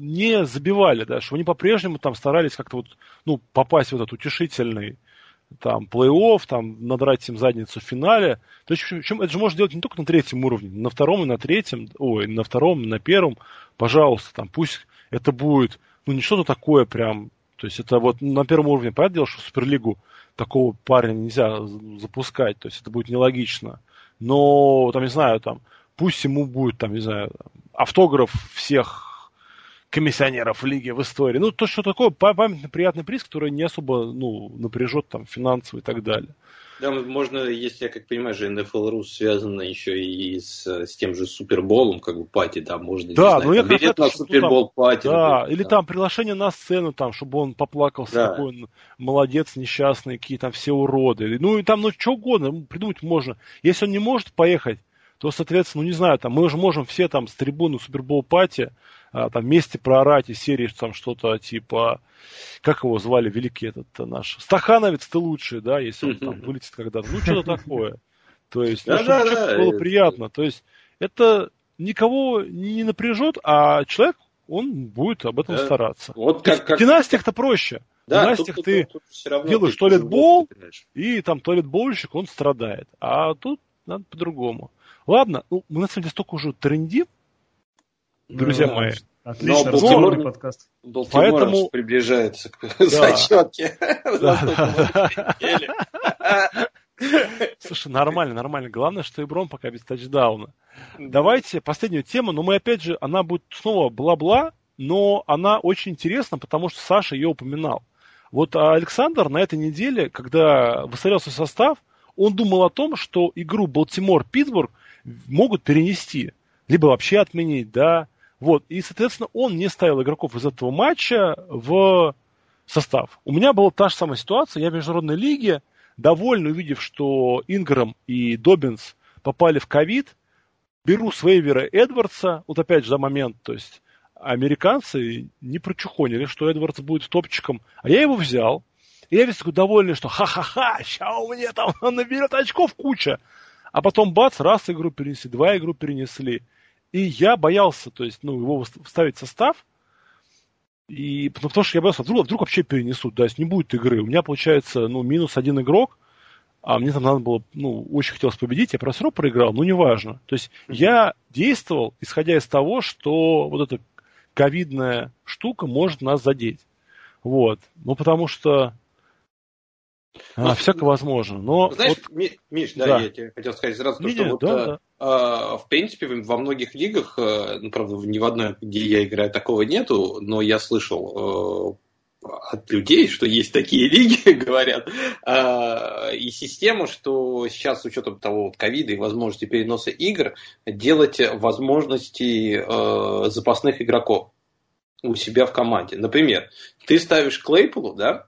не забивали, да, что они по-прежнему там старались как-то вот, ну, попасть в этот утешительный там плей-офф, там надрать им задницу в финале. То есть, причем это же можно делать не только на третьем уровне, на втором и на третьем, ой, на втором, на первом, пожалуйста, там пусть это будет, ну, не что-то такое прям, то есть это вот на первом уровне, понятное дело, что в Суперлигу такого парня нельзя запускать, то есть это будет нелогично. Но, там, не знаю, там, пусть ему будет, там, не знаю, автограф всех комиссионеров лиги в истории. Ну, то, что такое памятный приятный приз, который не особо, ну, напряжет там финансово и так далее. Да, можно, если я как понимаю, же NFL.ru связано еще и с, с тем же Суперболом, как бы пати, да, можно, да, ну, я билет на Супербол пати. Да, например, или да. там приглашение на сцену, там, чтобы он поплакался, да. какой он молодец, несчастный, какие там все уроды. Ну, и там, ну, что угодно придумать можно. Если он не может поехать, то, соответственно, ну, не знаю, там, мы уже можем все там с трибуны Супербол пати а, там вместе проорать из серии там что-то типа, как его звали, великий этот наш, Стахановец ты лучший, да, если он там вылетит когда-то, ну что-то такое. То есть, ну, чтобы да, было приятно. То есть, это никого не напряжет, а человек, он будет об этом стараться. Вот как, как... В династиях-то проще. Да, в династиях тут, ты тут, тут делаешь туалет-бол, и там туалет-больщик, он страдает. А тут надо по-другому. Ладно, ну, мы на самом деле столько уже трендим, друзья ну, мои. Отлично, разговорный подкаст. Поэтому приближается к да. зачетке. (laughs) Слушай, нормально, нормально. Главное, что и Бром пока без тачдауна. Давайте последнюю тему, но мы опять же, она будет снова бла-бла, но она очень интересна, потому что Саша ее упоминал. Вот Александр на этой неделе, когда выставлялся состав, он думал о том, что игру Балтимор-Питтсбург могут перенести, либо вообще отменить, да, вот. И, соответственно, он не ставил игроков из этого матча в состав. У меня была та же самая ситуация. Я в международной лиге, довольно увидев, что Инграм и Добинс попали в ковид, беру с вейвера Эдвардса, вот опять же за момент, то есть американцы не прочухонили, что Эдвардс будет топчиком, а я его взял, и я весь такой довольный, что ха-ха-ха, сейчас у меня там (laughs) наберет очков куча. А потом бац, раз игру перенесли, два игру перенесли. И я боялся, то есть, ну, его вставить в состав, и потому что я боялся, вдруг, вдруг вообще перенесут, то есть не будет игры. У меня получается, ну, минус один игрок, а мне там надо было, ну, очень хотелось победить, я просто проиграл, ну, неважно. То есть mm-hmm. я действовал, исходя из того, что вот эта ковидная штука может нас задеть. Вот. Ну, потому что а, ну, всяко возможно. Но знаешь, вот... Миш, да, да, я тебе хотел сказать сразу, то, что вот, да, да. А, в принципе, во многих лигах, э, ну, правда, ни в одной, где я играю, такого нету, но я слышал э, от людей, что есть такие (laughs) лиги, говорят, и система, что сейчас с учетом того вот ковида и возможности переноса игр, делать возможности э, запасных игроков у себя в команде. Например, ты ставишь Клейполу, да,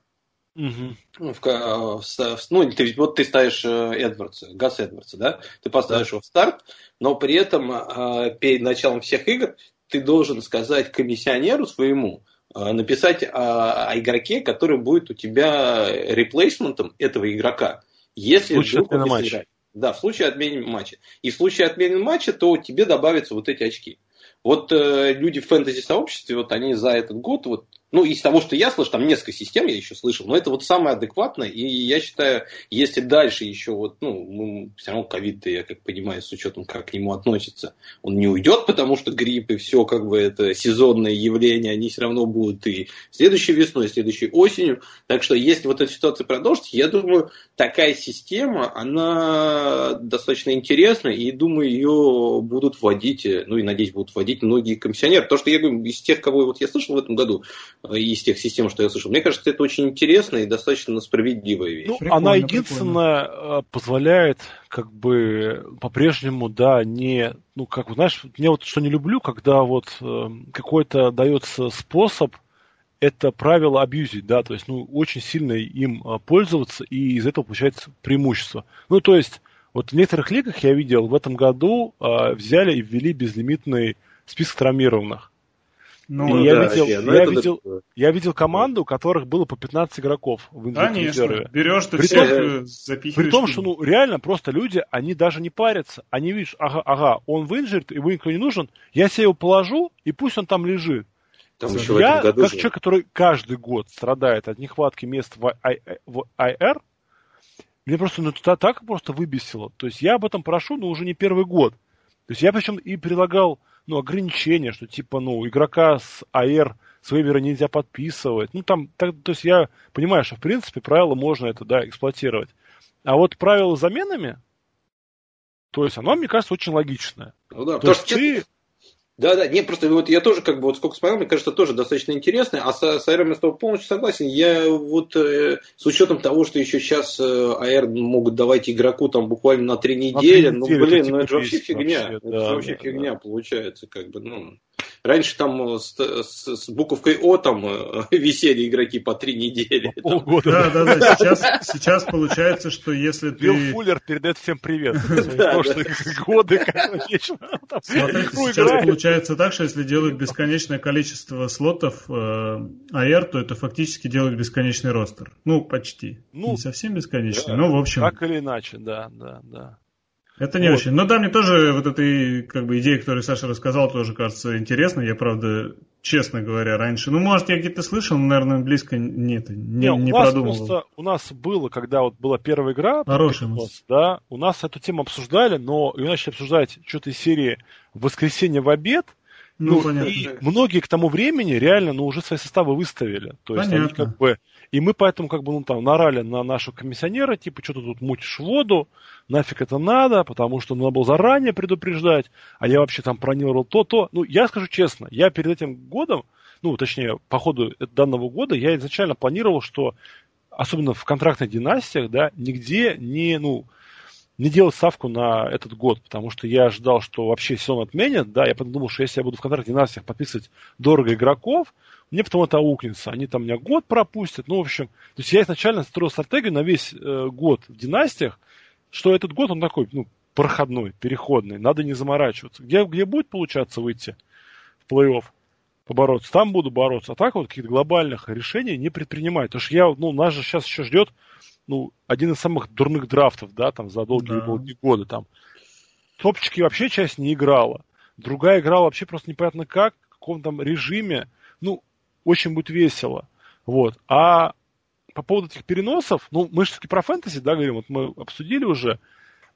Угу. В, в, в, ну, ты, вот ты ставишь э, Эдвардса, Гас Эдвардса, да? Ты поставишь да. его в старт, но при этом э, перед началом всех игр ты должен сказать комиссионеру своему, э, написать о, о игроке, который будет у тебя реплейсментом этого игрока. Если в случае отмены матча. Да, в случае отмены матча. И в случае отмены матча, то тебе добавятся вот эти очки. Вот э, люди в фэнтези-сообществе, вот они за этот год вот ну, из того, что я слышал, там несколько систем я еще слышал, но это вот самое адекватное, и я считаю, если дальше еще вот, ну, ну все равно ковид, я как понимаю, с учетом, как к нему относится, он не уйдет, потому что грипп и все, как бы, это сезонные явления, они все равно будут и следующей весной, и следующей осенью, так что если вот эта ситуация продолжится, я думаю, такая система, она достаточно интересна, и думаю, ее будут вводить, ну, и надеюсь, будут вводить многие комиссионеры, то, что я говорю, из тех, кого вот я слышал в этом году, из тех систем, что я слышал. Мне кажется, это очень интересно и достаточно справедливая вещь. Ну, прикольно, она единственное прикольно. Э, позволяет как бы по-прежнему, да, не, ну, как, знаешь, мне вот что не люблю, когда вот э, какой-то дается способ это правило абьюзить, да, то есть, ну, очень сильно им э, пользоваться, и из этого получается преимущество. Ну, то есть, вот в некоторых лигах я видел, в этом году э, взяли и ввели безлимитный список травмированных. Ну, я, да, видел, ну, я, видел, я видел команду, у которых было по 15 игроков в Конечно, берешь ты при всех том, запихиваешь. При том, что ну, реально просто люди, они даже не парятся. Они видят, ага, ага, он в инжирт, ему никто не нужен, я себе его положу, и пусть он там лежит. Там еще в я, году как же... человек, который каждый год страдает от нехватки мест в, I, в IR, мне просто ну, это так просто выбесило. То есть я об этом прошу, но уже не первый год. То есть я причем и предлагал ну, ограничения, что типа, ну, игрока с АР с вейвера нельзя подписывать. Ну, там, так, то есть я понимаю, что в принципе правила можно это, да, эксплуатировать. А вот правила с заменами, то есть оно, мне кажется, очень логичное. Ну да, то потому что ты... Да, да, не, просто вот я тоже как бы вот сколько смотрел, мне кажется, тоже достаточно интересно, а с, с AR я с тобой полностью согласен. Я вот э, с учетом того, что еще сейчас э, AR могут давать игроку там буквально на три недели, на ну блин, ну это же вообще фигня, вообще, это да, вообще да, фигня да. получается, как бы, ну. Раньше там э, с, с, с буковкой О там э, (laughs) висели игроки по три недели. Полгода. Да, да, да. (laughs) Сейчас, сейчас получается, что если ты... Билл Фуллер передает всем привет. (laughs) Прошлые годы, конечно. Сейчас получается так, что если делают бесконечное количество слотов AR, э, то это фактически делают бесконечный ростер. Ну, почти. Ну, Не совсем бесконечный, но в общем... Так или иначе, да, да, да. Это не вот. очень. Но да, мне тоже вот эта как бы, идея, которую Саша рассказал, тоже кажется интересной. Я, правда, честно говоря, раньше... Ну, может, я где-то слышал, но, наверное, близко нет, не, не, не у продумывал. Просто, у нас было, когда вот была первая игра, Хорошая да, у нас эту тему обсуждали, но ее начали обсуждать что-то из серии «В воскресенье в обед», ну, ну понятно. И многие к тому времени реально, ну, уже свои составы выставили. То есть понятно. они как бы и мы поэтому как бы ну, там нарали на нашего комиссионера, типа, что ты тут мутишь воду, нафиг это надо, потому что надо было заранее предупреждать, а я вообще там бронировал то-то. Ну, я скажу честно, я перед этим годом, ну, точнее, по ходу данного года, я изначально планировал, что особенно в контрактных династиях, да, нигде не, ну, не делать ставку на этот год, потому что я ожидал, что вообще сезон отменят, да, я подумал, что если я буду в контрактных династиях подписывать дорого игроков, мне потом это аукнется. Они там меня год пропустят. Ну, в общем, то есть я изначально строил стратегию на весь э, год в династиях, что этот год он такой, ну, проходной, переходный, надо не заморачиваться. Где, где будет получаться выйти в плей-офф, побороться, там буду бороться. А так вот каких-то глобальных решений не предпринимать. Потому что я, ну, нас же сейчас еще ждет, ну, один из самых дурных драфтов, да, там, за долгие, да. годы, там. Топчики вообще часть не играла. Другая играла вообще просто непонятно как, в каком там режиме. Ну, очень будет весело. Вот. А по поводу этих переносов, ну, мы же все-таки про фэнтези, да, говорим, вот мы обсудили уже.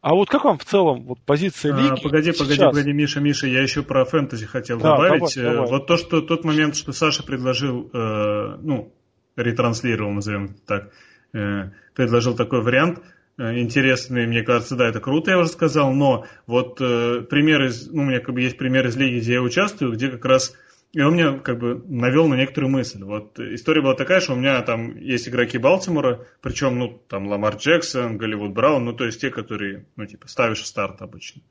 А вот как вам в целом вот позиция а, лиги? А, погоди, сейчас? погоди, погоди, Миша, Миша, я еще про фэнтези хотел да, добавить. Давай, давай. Вот то, что тот момент, что Саша предложил, э, ну, ретранслировал, назовем это так, э, предложил такой вариант, э, интересный, мне кажется, да, это круто, я уже сказал, но вот э, пример из, ну, у меня как бы есть пример из лиги, где я участвую, где как раз и он мне как бы навел на некоторую мысль. Вот история была такая, что у меня там есть игроки Балтимора, причем, ну, там Ламар Джексон, Голливуд Браун, ну, то есть те, которые, ну, типа, ставишь старт обычно.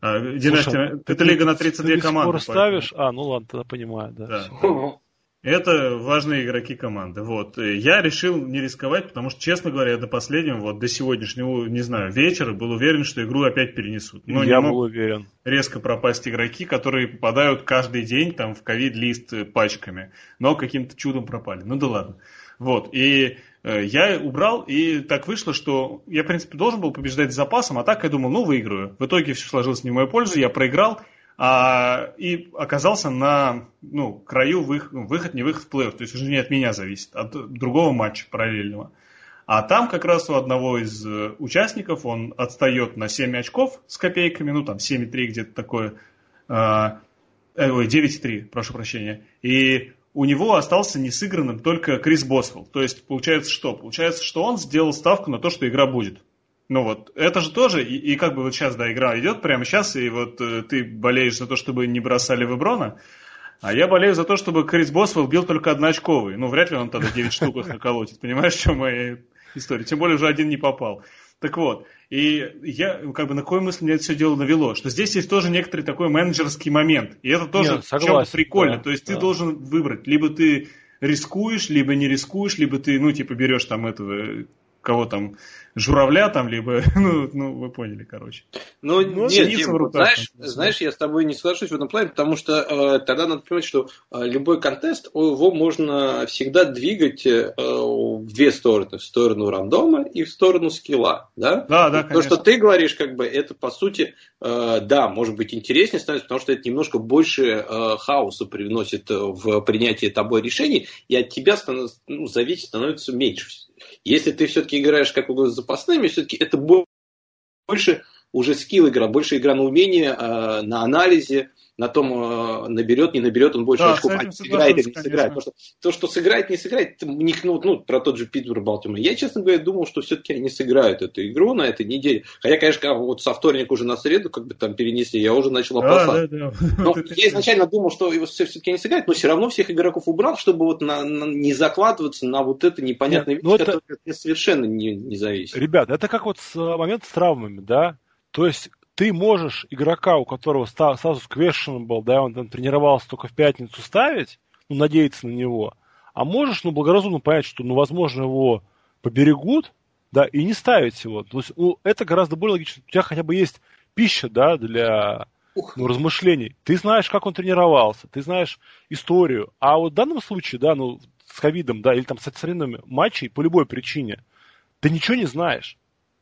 А, династия, Слушай, это ты, лига на 32 ты команды. Ты ставишь? А, ну ладно, тогда понимаю, да. да. Это важные игроки команды. Вот. Я решил не рисковать, потому что, честно говоря, до последнего, вот до сегодняшнего, не знаю, вечера был уверен, что игру опять перенесут. Но Я был уверен. Резко пропасть игроки, которые попадают каждый день там в ковид-лист пачками, но каким-то чудом пропали. Ну да ладно. Вот. И э, я убрал, и так вышло, что я, в принципе, должен был побеждать с запасом, а так я думал, ну, выиграю. В итоге все сложилось не в мою пользу, я проиграл, а, и оказался на ну, краю вых, выход, не выход в плей-офф. То есть уже не от меня зависит, от другого матча параллельного. А там как раз у одного из э, участников он отстает на 7 очков с копейками, ну там 7,3 где-то такое, а, э, ой, 9,3, прошу прощения. И у него остался не сыгранным только Крис Босвелл. То есть получается что? Получается, что он сделал ставку на то, что игра будет. Ну вот, это же тоже, и, и как бы вот сейчас, да, игра идет прямо сейчас, и вот э, ты болеешь за то, чтобы не бросали Веброна, а я болею за то, чтобы Крис Босвелл бил только одноочковый. Ну, вряд ли он тогда 9 штук их наколотит. Понимаешь, в чем моя история? Тем более уже один не попал. Так вот, и я, как бы, на какую мысль мне это все дело навело? Что здесь есть тоже некоторый такой менеджерский момент. И это тоже Нет, согласен, прикольно. Да, То есть да. ты должен выбрать, либо ты рискуешь, либо не рискуешь, либо ты, ну, типа, берешь там этого кого там, журавля там, либо, (laughs) ну, ну вы поняли, короче. Ну, ну нет, Дим, руках, знаешь, там, знаешь, я с тобой не соглашусь в этом плане, потому что э, тогда надо понимать, что э, любой контест, его можно всегда двигать э, в две стороны, в сторону рандома и в сторону скилла, да? Да, да, То, что ты говоришь, как бы, это, по сути, да, может быть интереснее становится, потому что это немножко больше э, хаоса привносит в принятие тобой решений, и от тебя становится, ну, зависит становится меньше. Если ты все-таки играешь как бы с запасными, все-таки это больше уже скилл игра, больше игра на умение, на анализе, на том, э, наберет, не наберет он больше да, очков, а сыграет или не сыграет. Потому что то, что сыграет, не сыграет, у них, ну, ну, про тот же Питтсбург Балтимор. Я, честно говоря, думал, что все-таки они сыграют эту игру на этой неделе. Хотя, конечно, вот со вторника уже на среду как бы там перенесли, я уже начал опасаться. Да, да, да. Но я изначально думал, что его все-таки не сыграют, но все равно всех игроков убрал, чтобы вот на, на, не закладываться на вот это непонятное вещь, ну, это... совершенно не, не зависит. Ребят, это как вот с, момент с травмами, да? То есть ты можешь игрока, у которого сразу questionable, да, он там тренировался только в пятницу ставить, ну, надеяться на него, а можешь, ну, благоразумно понять, что, ну, возможно, его поберегут, да, и не ставить его. То есть, ну, это гораздо более логично. У тебя хотя бы есть пища, да, для ну, размышлений. Ты знаешь, как он тренировался, ты знаешь историю. А вот в данном случае, да, ну, с ковидом, да, или там с отстраненными матчей по любой причине, ты ничего не знаешь.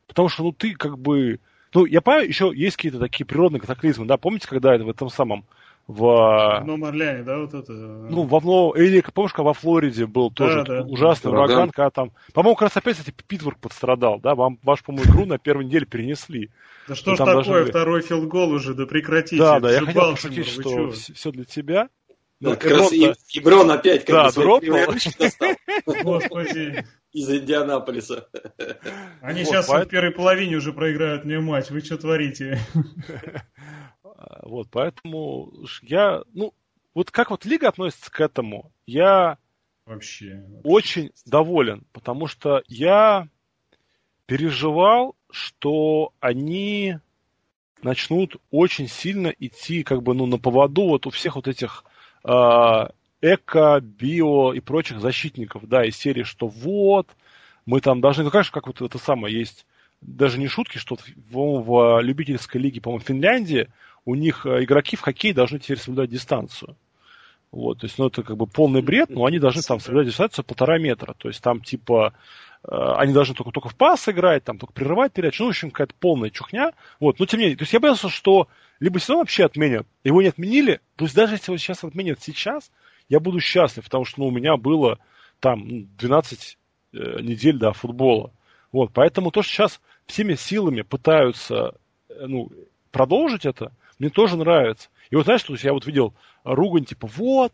Потому что, ну, ты как бы ну, я понимаю, еще есть какие-то такие природные катаклизмы, да, помните, когда это в этом самом в... В Новом Орлеане, да, вот это... Ну, во Новом... Или, помнишь, когда во Флориде был тоже да, да. ужасный ураган, ураган, когда там... По-моему, как раз опять, кстати, Питтсбург пострадал, да? Вам ваш, по-моему, игру на первой неделе перенесли. Да что ж такое, должны... второй field goal уже, да прекратите. Да, да, я хотел пошутить, что все для тебя. Да, как раз и, и Брон опять как да, бы. Господи. Из Индианаполиса. Они вот, сейчас поэтому... в первой половине уже проиграют мне матч. Вы что творите? Вот, поэтому я, ну, вот как вот лига относится к этому, я вообще, вообще очень доволен, потому что я переживал, что они начнут очень сильно идти как бы ну на поводу вот у всех вот этих эко, био и прочих защитников, да, из серии, что вот, мы там должны, ну, конечно, как вот это самое есть, даже не шутки, что в, в любительской лиге, по-моему, в Финляндии у них э, игроки в хоккей должны теперь соблюдать дистанцию. Вот, то есть, ну, это как бы полный бред, но они должны там соблюдать дистанцию полтора метра. То есть, там, типа, э, они должны только, только в пас играть, там, только прерывать передачу. Ну, в общем, какая-то полная чухня. Вот, но тем не менее, то есть, я боялся, что либо сезон вообще отменят, его не отменили, то есть, даже если его сейчас отменят сейчас, я буду счастлив, потому что ну, у меня было там 12 ну, э, недель до футбола. Вот, поэтому то, что сейчас всеми силами пытаются э, ну, продолжить это, мне тоже нравится. И вот знаешь, что я вот видел ругань, типа, вот,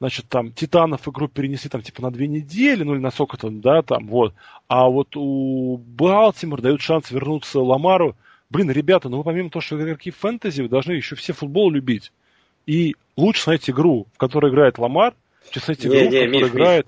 значит, там, Титанов игру перенесли, там, типа, на две недели, ну, или на сколько-то, да, там, вот. А вот у Балтимор дают шанс вернуться Ламару. Блин, ребята, ну вы помимо того, что игроки фэнтези, вы должны еще все футбол любить. И лучше смотреть игру, в которой играет Ламар, чем смотреть игру, не, не, в которой Миш, играет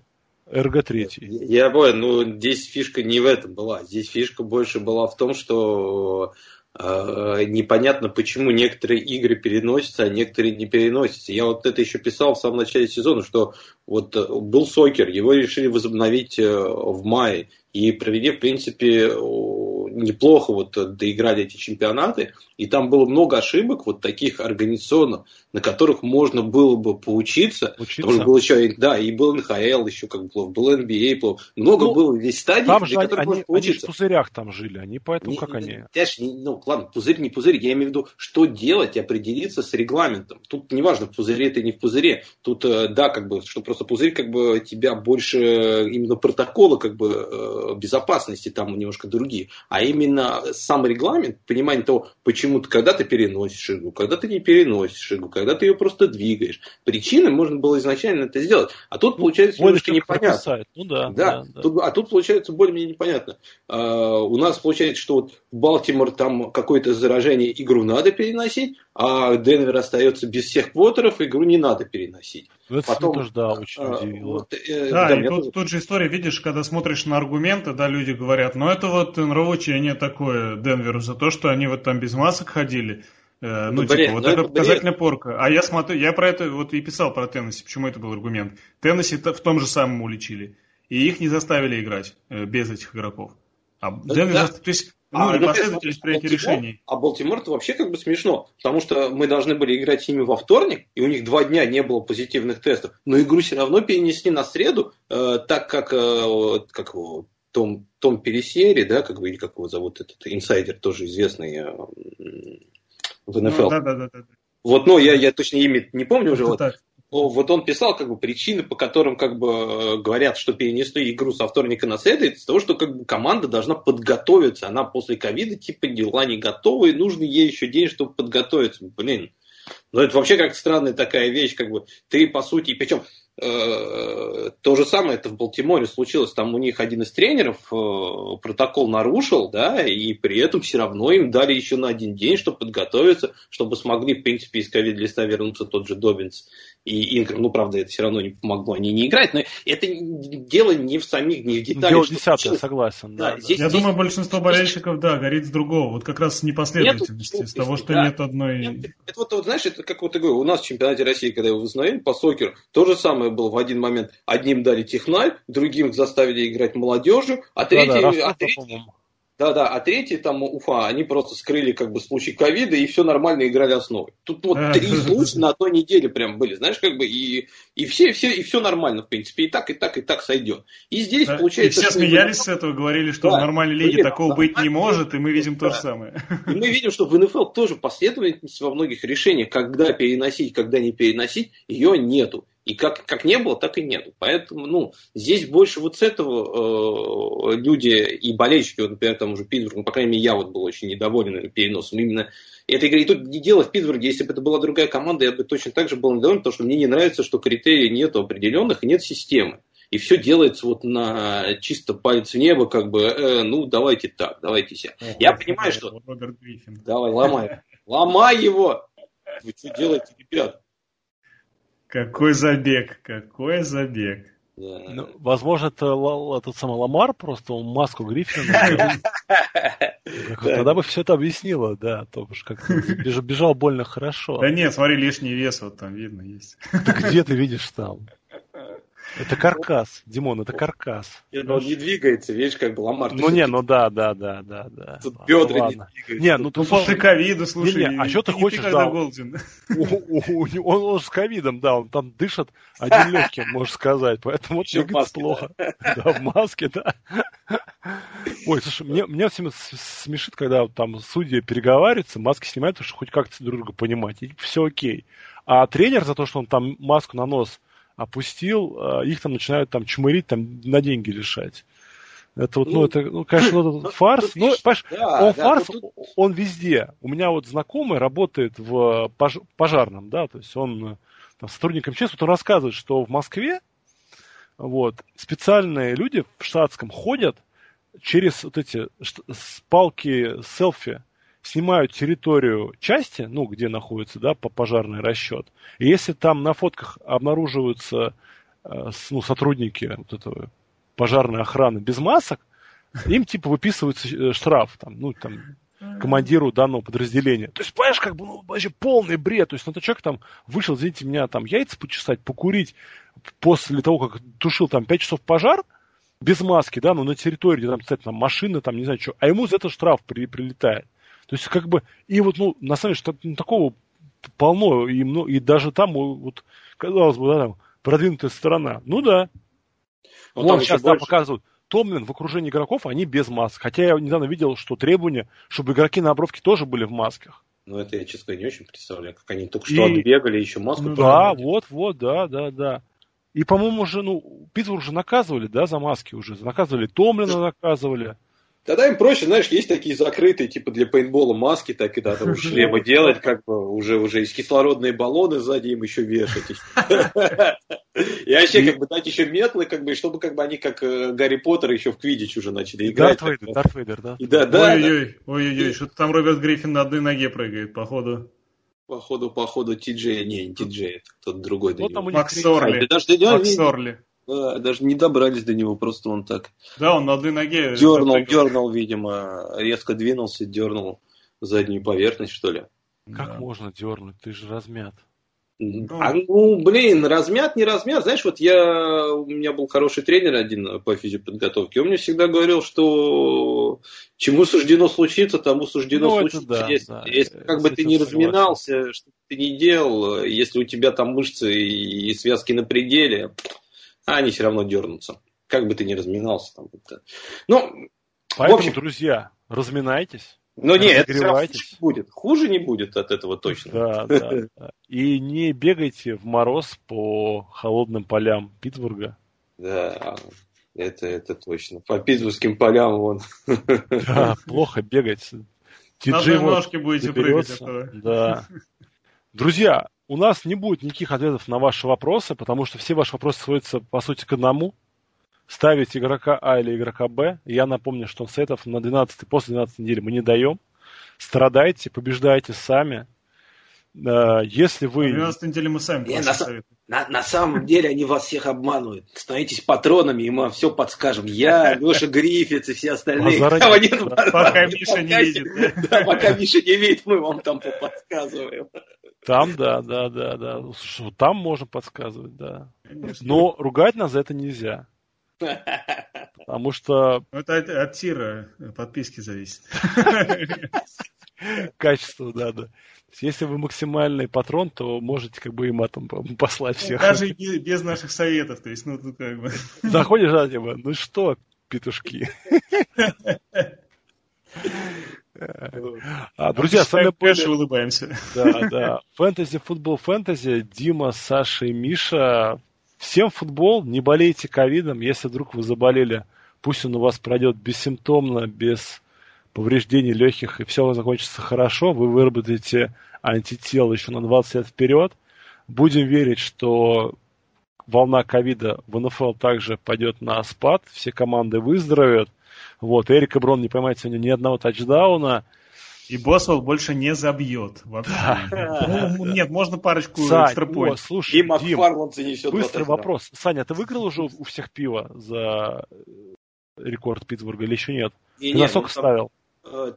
РГ-3. Я понял, ну здесь фишка не в этом была. Здесь фишка больше была в том, что э, непонятно, почему некоторые игры переносятся, а некоторые не переносятся. Я вот это еще писал в самом начале сезона, что вот э, был Сокер, его решили возобновить э, в мае. И провели, в принципе, неплохо вот доиграли эти чемпионаты, и там было много ошибок вот таких организационных, на которых можно было бы поучиться. Учиться? Потому что было еще, да, и был НХЛ еще как бы был NBA, было, много ну, было здесь стадий, там же которых они, можно поучиться. Они в пузырях там жили, они поэтому не, как они... Не, ну, ладно, пузырь не пузырь, я имею в виду, что делать определиться с регламентом. Тут неважно, в пузыре ты не в пузыре, тут, э, да, как бы, что просто пузырь как бы тебя больше именно протоколы как бы э, безопасности там немножко другие, а именно сам регламент, понимание того, почему ты когда ты переносишь игру, когда ты не переносишь игру, когда ты ее просто двигаешь. Причины можно было изначально это сделать. А тут ну, получается немножко непонятно. Ну да. да, да, Тут, а тут получается более-менее непонятно. А, у нас получается, что вот в Балтимор там какое-то заражение, игру надо переносить, а Денвер остается без всех квотеров, игру не надо переносить. Ну, это Потом, тоже, да, очень а, удивило. Вот, э, да, да, и тут, тут же история, видишь, когда смотришь на аргументы, да, люди говорят, ну это вот нравоучение такое Денверу за то, что они вот там без масок ходили. Э, ну, ну, типа, бред, вот ну, это, это показательная порка. А я смотрю, я про это вот и писал про Теннесси, почему это был аргумент. Теннесси в том же самом уличили. и их не заставили играть э, без этих игроков. А Да, Денвер, да. то есть, ну, ну, непоследовательность принятия Балтимор- решений. А Балтимор это вообще как бы смешно, потому что мы должны были играть с ними во вторник, и у них два дня не было позитивных тестов, но игру все равно перенесли на среду, э, так как, э, как его, Том, Том Пересери, да, как или как его зовут, этот инсайдер, тоже известный э, в НФЛ. Ну, да, да, да, да. Вот, ну, я, я точно имя не помню уже, Это вот, так. О, Вот он писал как бы причины, по которым как бы э, говорят, что перенесли игру со вторника на среду, из-за того, что как бы команда должна подготовиться. Она после ковида типа дела не готова, и нужно ей еще день, чтобы подготовиться. Блин. Ну это вообще как странная такая вещь, как бы ты по сути, причем то же самое это в Балтиморе случилось. Там у них один из тренеров э, протокол нарушил, да, и при этом все равно им дали еще на один день, чтобы подготовиться, чтобы смогли, в принципе, из ковид-листа вернуться тот же Добинс и Инграм. Ну, правда, это все равно не помогло, они не играют, но это дело не в самих, не в деталях. Дело десятое, согласен. Да, Да, здесь- Я думаю, большинство болельщиков, да, горит с другого. Вот как раз с непоследовательности, Нету с того, что да. нет одной... Нет, Это вот, вот, знаешь, это как вот я говорю, у нас в чемпионате России, когда его восстановили по сокеру, то же самое было в один момент. Одним дали техналь, другим заставили играть молодежью, а третий, Да-да, а третий по-моему. Да, да, а третий там Уфа, они просто скрыли как бы случай ковида и все нормально играли основой. Тут вот А. три случая на одной неделе прям были, знаешь, как бы и, и все, все, и все нормально, в принципе, и так, и так, и так сойдет. И здесь Да, получается. и все смеялись с этого, говорили, что Да, в нормальной лиге блин, такого да, быть не да, может, и мы видим то же да. самое. И мы видим, что в НФЛ тоже последовательность во многих решениях, когда переносить, когда не переносить, ее нету. И как, как не было, так и нету. Поэтому, ну, здесь больше вот с этого э, люди и болельщики, вот, например, там уже Питтсбург, ну, по крайней мере, я вот был очень недоволен переносом именно этой игры. И тут не дело в Питтсбурге, если бы это была другая команда, я бы точно так же был недоволен, потому что мне не нравится, что критерий нету определенных и нет системы. И все делается вот на чисто палец в небо, как бы, э, ну, давайте так, давайте все. Я понимаю, что Роберт Гриффин. Давай, ломай. Ломай его! Вы что делаете, ребят? Какой забег, какой забег. Ну, возможно, это этот самый Ламар, просто он маску Гриффина. (laughs) Тогда бы все это объяснило, да, то уж как бежал, бежал больно хорошо. Да нет, смотри, лишний вес вот там видно есть. Ты где ты видишь там? Это каркас, Димон, это каркас. Нет, ну он не двигается, видишь, как бы Ламар. Ну не, ну да, да, да, да, да. Тут бедра не двигаются. Не, ну Ну, ты после ковида, слушай, Не-не, а что ты не хочешь, да. (laughs) Он, он с ковидом, да, он там дышит один (laughs) легким, можно сказать, поэтому маске, плохо. (laughs) Да, в маске, да. Ой, слушай, мне, меня всем смешит, когда там судьи переговариваются, маски снимают, потому что хоть как-то друг друга понимать, и все окей. А тренер за то, что он там маску на нос опустил, э, их там начинают там чмырить, там на деньги лишать. Это вот, ну, Ну, это, ну, конечно, вот этот фарс. Ну, понимаешь, да, он да, фарс, тут- он везде. У меня вот знакомый работает в пож- пожарном, да, то есть он там, сотрудник МЧС, вот он рассказывает, что в Москве вот, специальные люди в штатском ходят через вот эти палки селфи, снимают территорию части, ну, где находится, да, по пожарный расчет. И если там на фотках обнаруживаются э, ну, сотрудники вот этого пожарной охраны без масок, им типа выписывается э, штраф, там, ну, там, командиру данного подразделения. То есть, понимаешь, как бы, ну, вообще полный бред. То есть, ну, этот человек там вышел, извините меня, там, яйца почесать, покурить после того, как тушил там 5 часов пожар, без маски, да, ну, на территории, где там, кстати, там машина, там, не знаю, что, а ему за это штраф при, прилетает. То есть, как бы, и вот, ну, на самом деле, что, ну, такого полно, и, ну, и даже там, вот, казалось бы, да, там, продвинутая сторона. Ну, да, Ну, Вон там сейчас еще да, больше. показывают. Томлин в окружении игроков, они без масок. Хотя я недавно видел, что требования, чтобы игроки на обровке тоже были в масках. Ну, это я, честно говоря, не очень представляю, как они только что И- отбегали, еще маску Ну Да, вот, вот, да, да, да. И, по-моему, уже, ну, Питтсбург уже наказывали, да, за маски уже. Наказывали Томлина, наказывали. Тогда им проще, знаешь, есть такие закрытые, типа для пейнтбола маски, так и да, там (laughs) шлемы делать, как бы уже уже из кислородные баллоны сзади им еще вешать. (laughs) И вообще, как бы дать еще метлы, как бы, чтобы как бы они как э, Гарри Поттер еще в Квидич уже начали играть. Дарт Вейдер, Дарт Вейдер, да. Да, да, Ой-ой-ой, ой-ой-ой, что-то там Роберт Гриффин на одной ноге прыгает, походу. походу, походу, Ти-Джей, не, не Ти-Джей, это кто-то другой до Вот там у него. них Макс Сорли. А, Макс Сорли. Да, даже не добрались до него, просто он так Да, он на одной ноге. дернул, запрыгал. дернул, видимо, резко двинулся, дернул заднюю поверхность, что ли. Как Да. можно дернуть? Ты же размят. Ну. А, ну, блин, размят, не размят. Знаешь, вот я, у меня был хороший тренер один по физиоподготовке, он мне всегда говорил, что чему суждено случиться, тому суждено ну, случиться. Да, если да, если как бы ты не разминался, что ты не делал, если у тебя там мышцы и связки на пределе, они все равно дернутся. Как бы ты ни разминался. Там, это. Ну, Поэтому, общем, друзья, разминайтесь. Но нет, это будет. Хуже не будет от этого точно. Да, да, да. И не бегайте в мороз по холодным полям Питтсбурга. Да, это, это точно. По питтсбургским полям вон. Да, плохо бегать. На ножки будете прыгать. Да. Друзья, у нас не будет никаких ответов на ваши вопросы, потому что все ваши вопросы сводятся, по сути, к одному – ставить игрока А или игрока Б. Я напомню, что сетов на 12 после 12 недели мы не даем. Страдайте, побеждайте сами. Э, если вы... На 12 недели мы сами не, на, на, на самом деле они вас всех обманывают. Становитесь патронами, и мы вам все подскажем. Я, Леша Гриффитс и все остальные. Пока Миша не видит. Пока Миша не видит, мы вам там подсказываем. Там, да, да, да, да. Там можно подсказывать, да. Но ругать нас за это нельзя. Потому что... Ну, это от, от тира подписки зависит. (laughs) Качество, да, да. Если вы максимальный патрон, то можете как бы и матом послать ну, всех. Даже без наших советов, то есть, ну, тут как бы... Заходишь, да, типа, ну что, петушки. (laughs) А, друзья, с вами были... улыбаемся. Да, да. Фэнтези, футбол, фэнтези. Дима, Саша и Миша. Всем футбол, не болейте ковидом. Если вдруг вы заболели, пусть он у вас пройдет бессимптомно, без повреждений легких, и все закончится хорошо. Вы выработаете антител еще на 20 лет вперед. Будем верить, что волна ковида в НФЛ также пойдет на спад, все команды выздоровеют. Вот, Эрика Брон не поймает сегодня ни одного тачдауна. И Босвелл больше не забьет. Вообще. Да. Ну, нет, можно парочку экстрапоинт. Слушай, и Макфарланд занесет Быстрый вопрос. Саня, ты выиграл уже у всех пива за рекорд Питтсбурга или еще нет? Не, ты на сколько ну, ставил?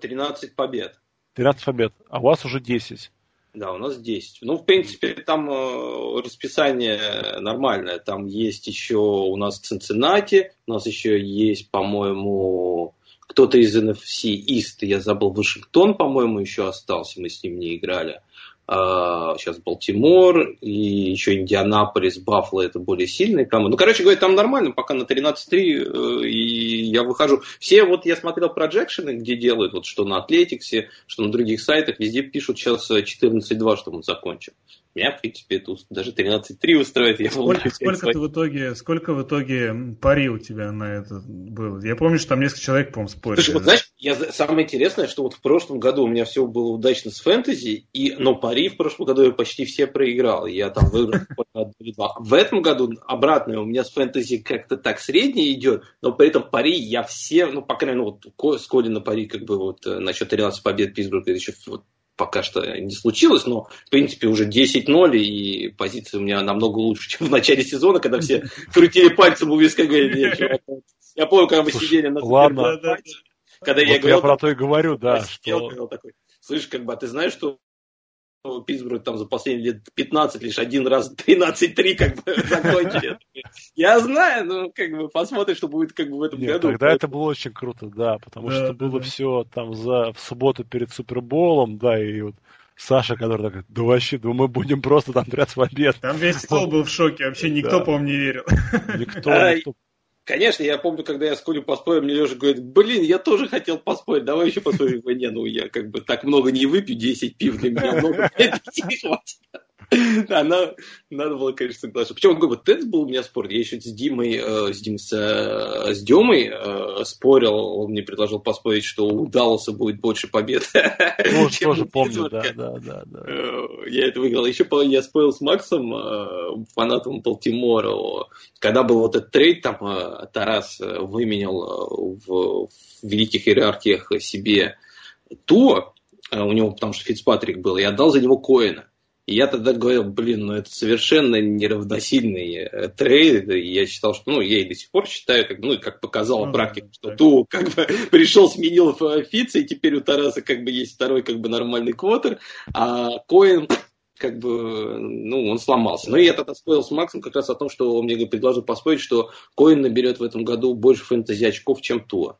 13 э, побед. 13 побед. А у вас уже 10. Да, у нас 10. Ну, в принципе, там э, расписание нормальное. Там есть еще у нас Цинциннати, у нас еще есть, по-моему, кто-то из NFC East, я забыл, Вашингтон, по-моему, еще остался, мы с ним не играли. Uh, сейчас Балтимор и еще Индианаполис, Баффало это более сильные команды. Ну, короче говоря, там нормально, пока на 13-3 uh, и я выхожу. Все, вот я смотрел проджекшены, где делают, вот что на Атлетиксе, что на других сайтах, везде пишут сейчас 14-2, что мы закончим меня, в принципе, это даже 13-3 устроит. Я сколько, сколько ты в итоге, сколько в итоге пари у тебя на это было? Я помню, что там несколько человек, по-моему, спорили. Слушай, вот знаешь, я, самое интересное, что вот в прошлом году у меня все было удачно с фэнтези, и, но пари в прошлом году я почти все проиграл. Я там выиграл (laughs) два. В этом году обратное, у меня с фэнтези как-то так среднее идет, но при этом пари я все, ну, по крайней мере, вот с Коди на пари, как бы вот э, насчет 13 побед Питтсбурга, еще вот пока что не случилось, но, в принципе, уже 10-0, и позиция у меня намного лучше, чем в начале сезона, когда все (laughs) крутили пальцем у виска, говорили, я помню, когда мы сидели на Ладно. Когда я говорил... Я про то и говорю, да, что... Слышь, как бы, а ты знаешь, что Питтсбург там за последние лет 15 лишь один раз (laughs) 13-3 как бы (laughs) закончили. Я знаю, ну как бы посмотрим, что будет как бы в этом Нет, году. Тогда это было очень круто, да, потому да, что да, было да. все там за в субботу перед Суперболом, да, и вот Саша, который такой, да вообще, да мы будем просто там 13 побед. Там весь стол был в шоке, вообще никто, да. по-моему, не верил. Никто, никто Конечно, я помню, когда я с Колей поспорил, мне Леша говорит, блин, я тоже хотел поспорить, давай еще поспорим. Не, ну я как бы так много не выпью, 10 пив для меня много, (laughs) 5 хватит. (laughs) Да, надо, было, конечно, соглашаться. Причем, вот это был у меня спор. Я еще с Димой, э, с, Дим, с, э, с Демой э, спорил. Он мне предложил поспорить, что у Далласа будет больше побед. Тоже, (laughs) тоже помню, да, да, да, да. Э, я это выиграл. Еще я спорил с Максом, э, фанатом Балтимора. Когда был вот этот трейд, там э, Тарас э, выменял э, в, в великих иерархиях себе то, у него, потому что Фицпатрик был, и отдал за него Коина. И я тогда говорил, блин, ну это совершенно неравносильный э, трейд. И я считал, что, ну, я и до сих пор считаю, как, ну, как показала ну, практика, что да. Туа как бы (laughs) пришел, сменил Фица, и теперь у Тараса как бы есть второй как бы нормальный квотер, а Коин как бы, ну, он сломался. Но я тогда спорил с Максом как раз о том, что он мне предложил поспорить, что Коин наберет в этом году больше фэнтези очков, чем Туа.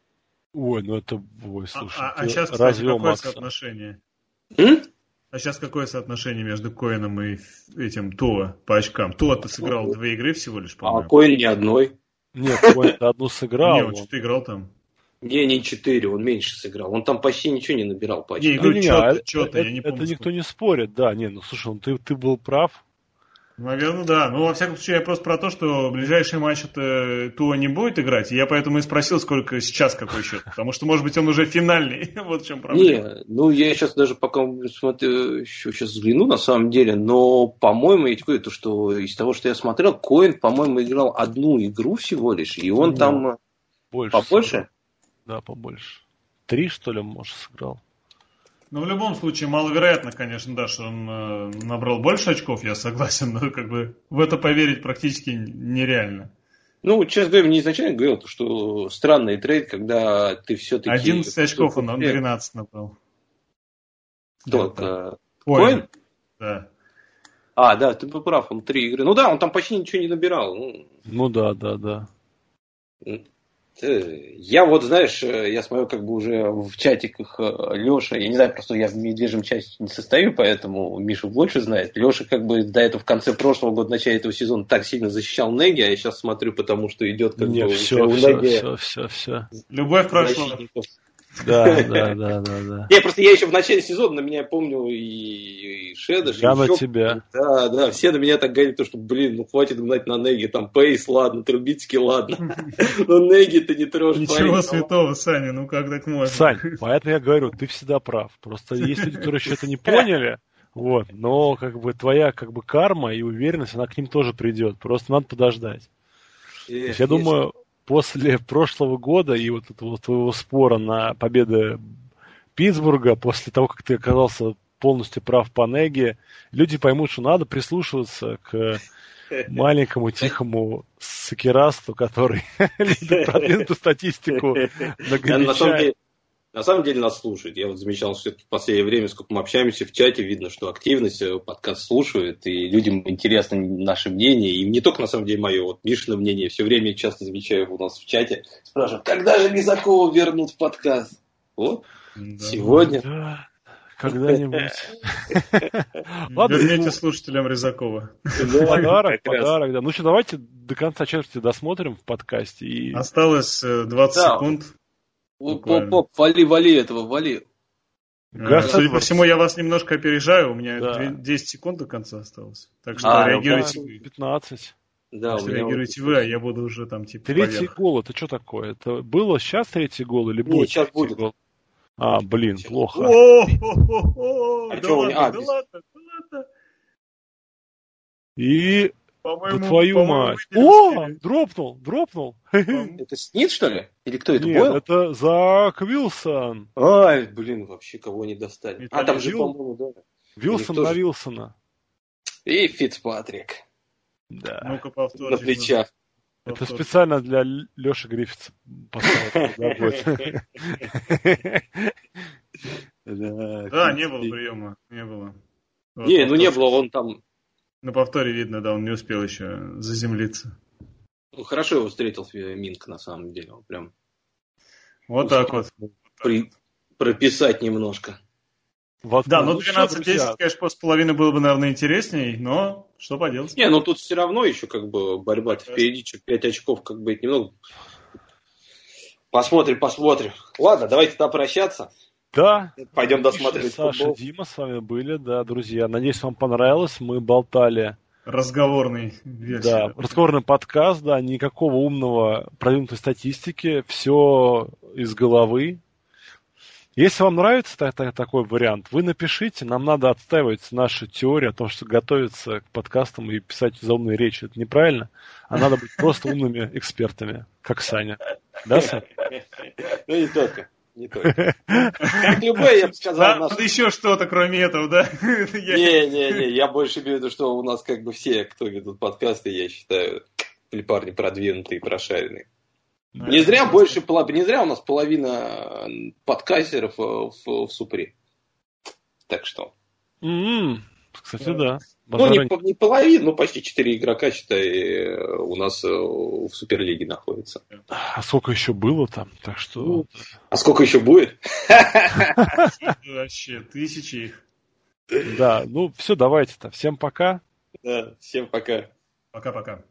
Ой, ну это, ой, А, слушай, а- а сейчас, кстати, какое Макса. соотношение? М? А сейчас какое соотношение между Коином и этим Туа по очкам? Туа-то сыграл Ну, две игры всего лишь, А по-моему. Коин ни одной. Нет, Коин одну сыграл. Не, он что-то играл там. Не, не 4, он меньше сыграл. Он там почти ничего не набирал по Не, очкам. говорю, Не-не-не, чё-то, а чё-то, это, я не это помню, никто сколько. не спорит, да, не, ну слушай, ну ты, ты был прав. Наверное, да. Ну, во всяком случае, я просто про то, что ближайший матч это Туа не будет играть. И я поэтому и спросил, сколько сейчас какой счет. Потому что, может быть, он уже финальный. (laughs) вот в чем проблема. Не, ну я сейчас даже пока смотрю, еще сейчас взгляну на самом деле, но, по-моему, я тебе говорю, то, что из того, что я смотрел, Коин, по-моему, играл одну игру всего лишь, и он Ну, там э, Больше. побольше. сыграл. Да, побольше. Три, что ли, может, сыграл? Ну, в любом случае, маловероятно, конечно, да, что он э, набрал больше очков, я согласен, но как бы в это поверить практически нереально. Ну, честно говоря, мне изначально говорил, то, что странный трейд, когда ты все-таки... 11 очков он, он 13 набрал. Только... Коин? Коин? Да. А, да, ты прав, он три игры. Ну да, он там почти ничего не набирал. Ну, Ну да, да, да. Э, я вот, знаешь, э, я смотрю как бы уже в чатиках Леша, я не знаю, просто я в медвежьем чате не состою, поэтому Миша больше знает. Леша как бы до этого в конце прошлого года, начале этого сезона так сильно защищал Неги, а я сейчас смотрю, потому что идет как Не, бы все, у все, Неги все, все, все. Любовь прошла. защитников. Да, (laughs) да, да, да, да. Не, просто я еще в начале сезона на меня помню и, и Шедыш, Я и на еще тебя. Да, да, все на меня так говорили, то, что, блин, ну хватит гнать на Неги, там Пейс, ладно, Трубицкий, ладно. (laughs) Но Неги ты не трожь. Ничего святого, Саня, ну как так можно? Сань, поэтому я говорю, ты всегда прав. Просто есть люди, которые еще это не поняли, вот, но как бы твоя как бы карма и уверенность, она к ним тоже придет. Просто надо подождать. Есть я думаю, после прошлого года и вот этого твоего спора на победы Питтсбурга, после того, как ты оказался полностью прав по Неге, люди поймут, что надо прислушиваться к маленькому тихому сакерасту, который (laughs) любит продвинутую статистику Я на самом, деле, нас слушают. Я вот замечал, что в последнее время, сколько мы общаемся в чате, видно, что активность э, подкаст слушают, и людям интересно наше мнение, и не только на самом деле мое, вот Мишина мнение, все время часто замечаю у нас в чате, спрашивают, когда же Лизакова вернут в подкаст? Вот, Да. сегодня. Да, когда-нибудь. (laughs) Верните ну, слушателям Резакова. Подарок, раз. подарок, да. Ну что, давайте до конца четверти досмотрим в подкасте. И... Осталось э, 20 Да. секунд. Оп, оп, оп, вали, вали этого, вали. Э, Гаст Судя по всему, я вас немножко опережаю. У меня Да. две- 10 секунд до конца осталось. Так что А, ну, реагируйте Да, вы. 15. Да, что реагируйте вот- вы, а я буду уже там типа Третий поверх. гол, это что такое? Это было сейчас третий гол или будет? сейчас третий будет. гол? А, блин, Сейчас. плохо. О-о-о-о, А Да меня- ладно, а, да без- ладно, да ладно. И да По-моему, твою по-моему, мать. О, дропнул, дропнул. Это Снит, что ли? Или кто это Нет, был? это Зак Вилсон. Ай, блин, вообще кого не достали. А, там же, по-моему, да. Вилсон на? Вилсона. И Фицпатрик Да. Ну-ка повтор. на плечах. Это специально для Леши будет. (laughs) Да, не было приема, не было. Не, ну не было, он там... На повторе видно, да, он не успел еще заземлиться. ну, хорошо его встретил Минк, на самом деле. Он прям Вот так вот. при- прописать немножко. Вот, Да, ну ну что, 12-10, друзья, конечно, после половины было бы, наверное, интересней, но что поделать. Не, ну тут все равно еще как бы борьба впереди, чуть 5 очков, как бы немного. Посмотрим, посмотрим. Ладно, давайте тогда прощаться. Да, Пойдем досматривать Саша, футбол. Дима с вами были, да, друзья. Надеюсь, вам понравилось. Мы болтали. Разговорный версия. Да, разговорный подкаст, да, никакого умного продвинутой статистики, все из головы. Если вам нравится та- та- такой вариант, вы напишите, нам надо отстаивать нашу теорию о том, что готовиться к подкастам и писать заумные речи. Это неправильно, а надо быть просто умными экспертами, как Саня. Да, Саня? (laughs) Ну не только. Не только. Как любой, я бы сказал, наш... Надо еще что-то, кроме этого, да? Не-не-не, я больше имею в виду, что у нас как бы все, кто ведут подкасты, я считаю, парни продвинутые, прошаренные. Не зря больше, поло- не зря у нас половина подкастеров э, в, в Супре. Так что. М-м. Кстати, да. Ну, не, не половина, ну, почти 4 игрока, считай, у нас в Суперлиге находится. А сколько еще было там? Так что... Ну, а сколько еще будет? Вообще, тысячи их. Да, ну все, давайте-то. Всем пока. Да, всем пока. Пока-пока.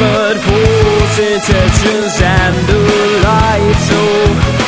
but false intentions and the lights. Oh.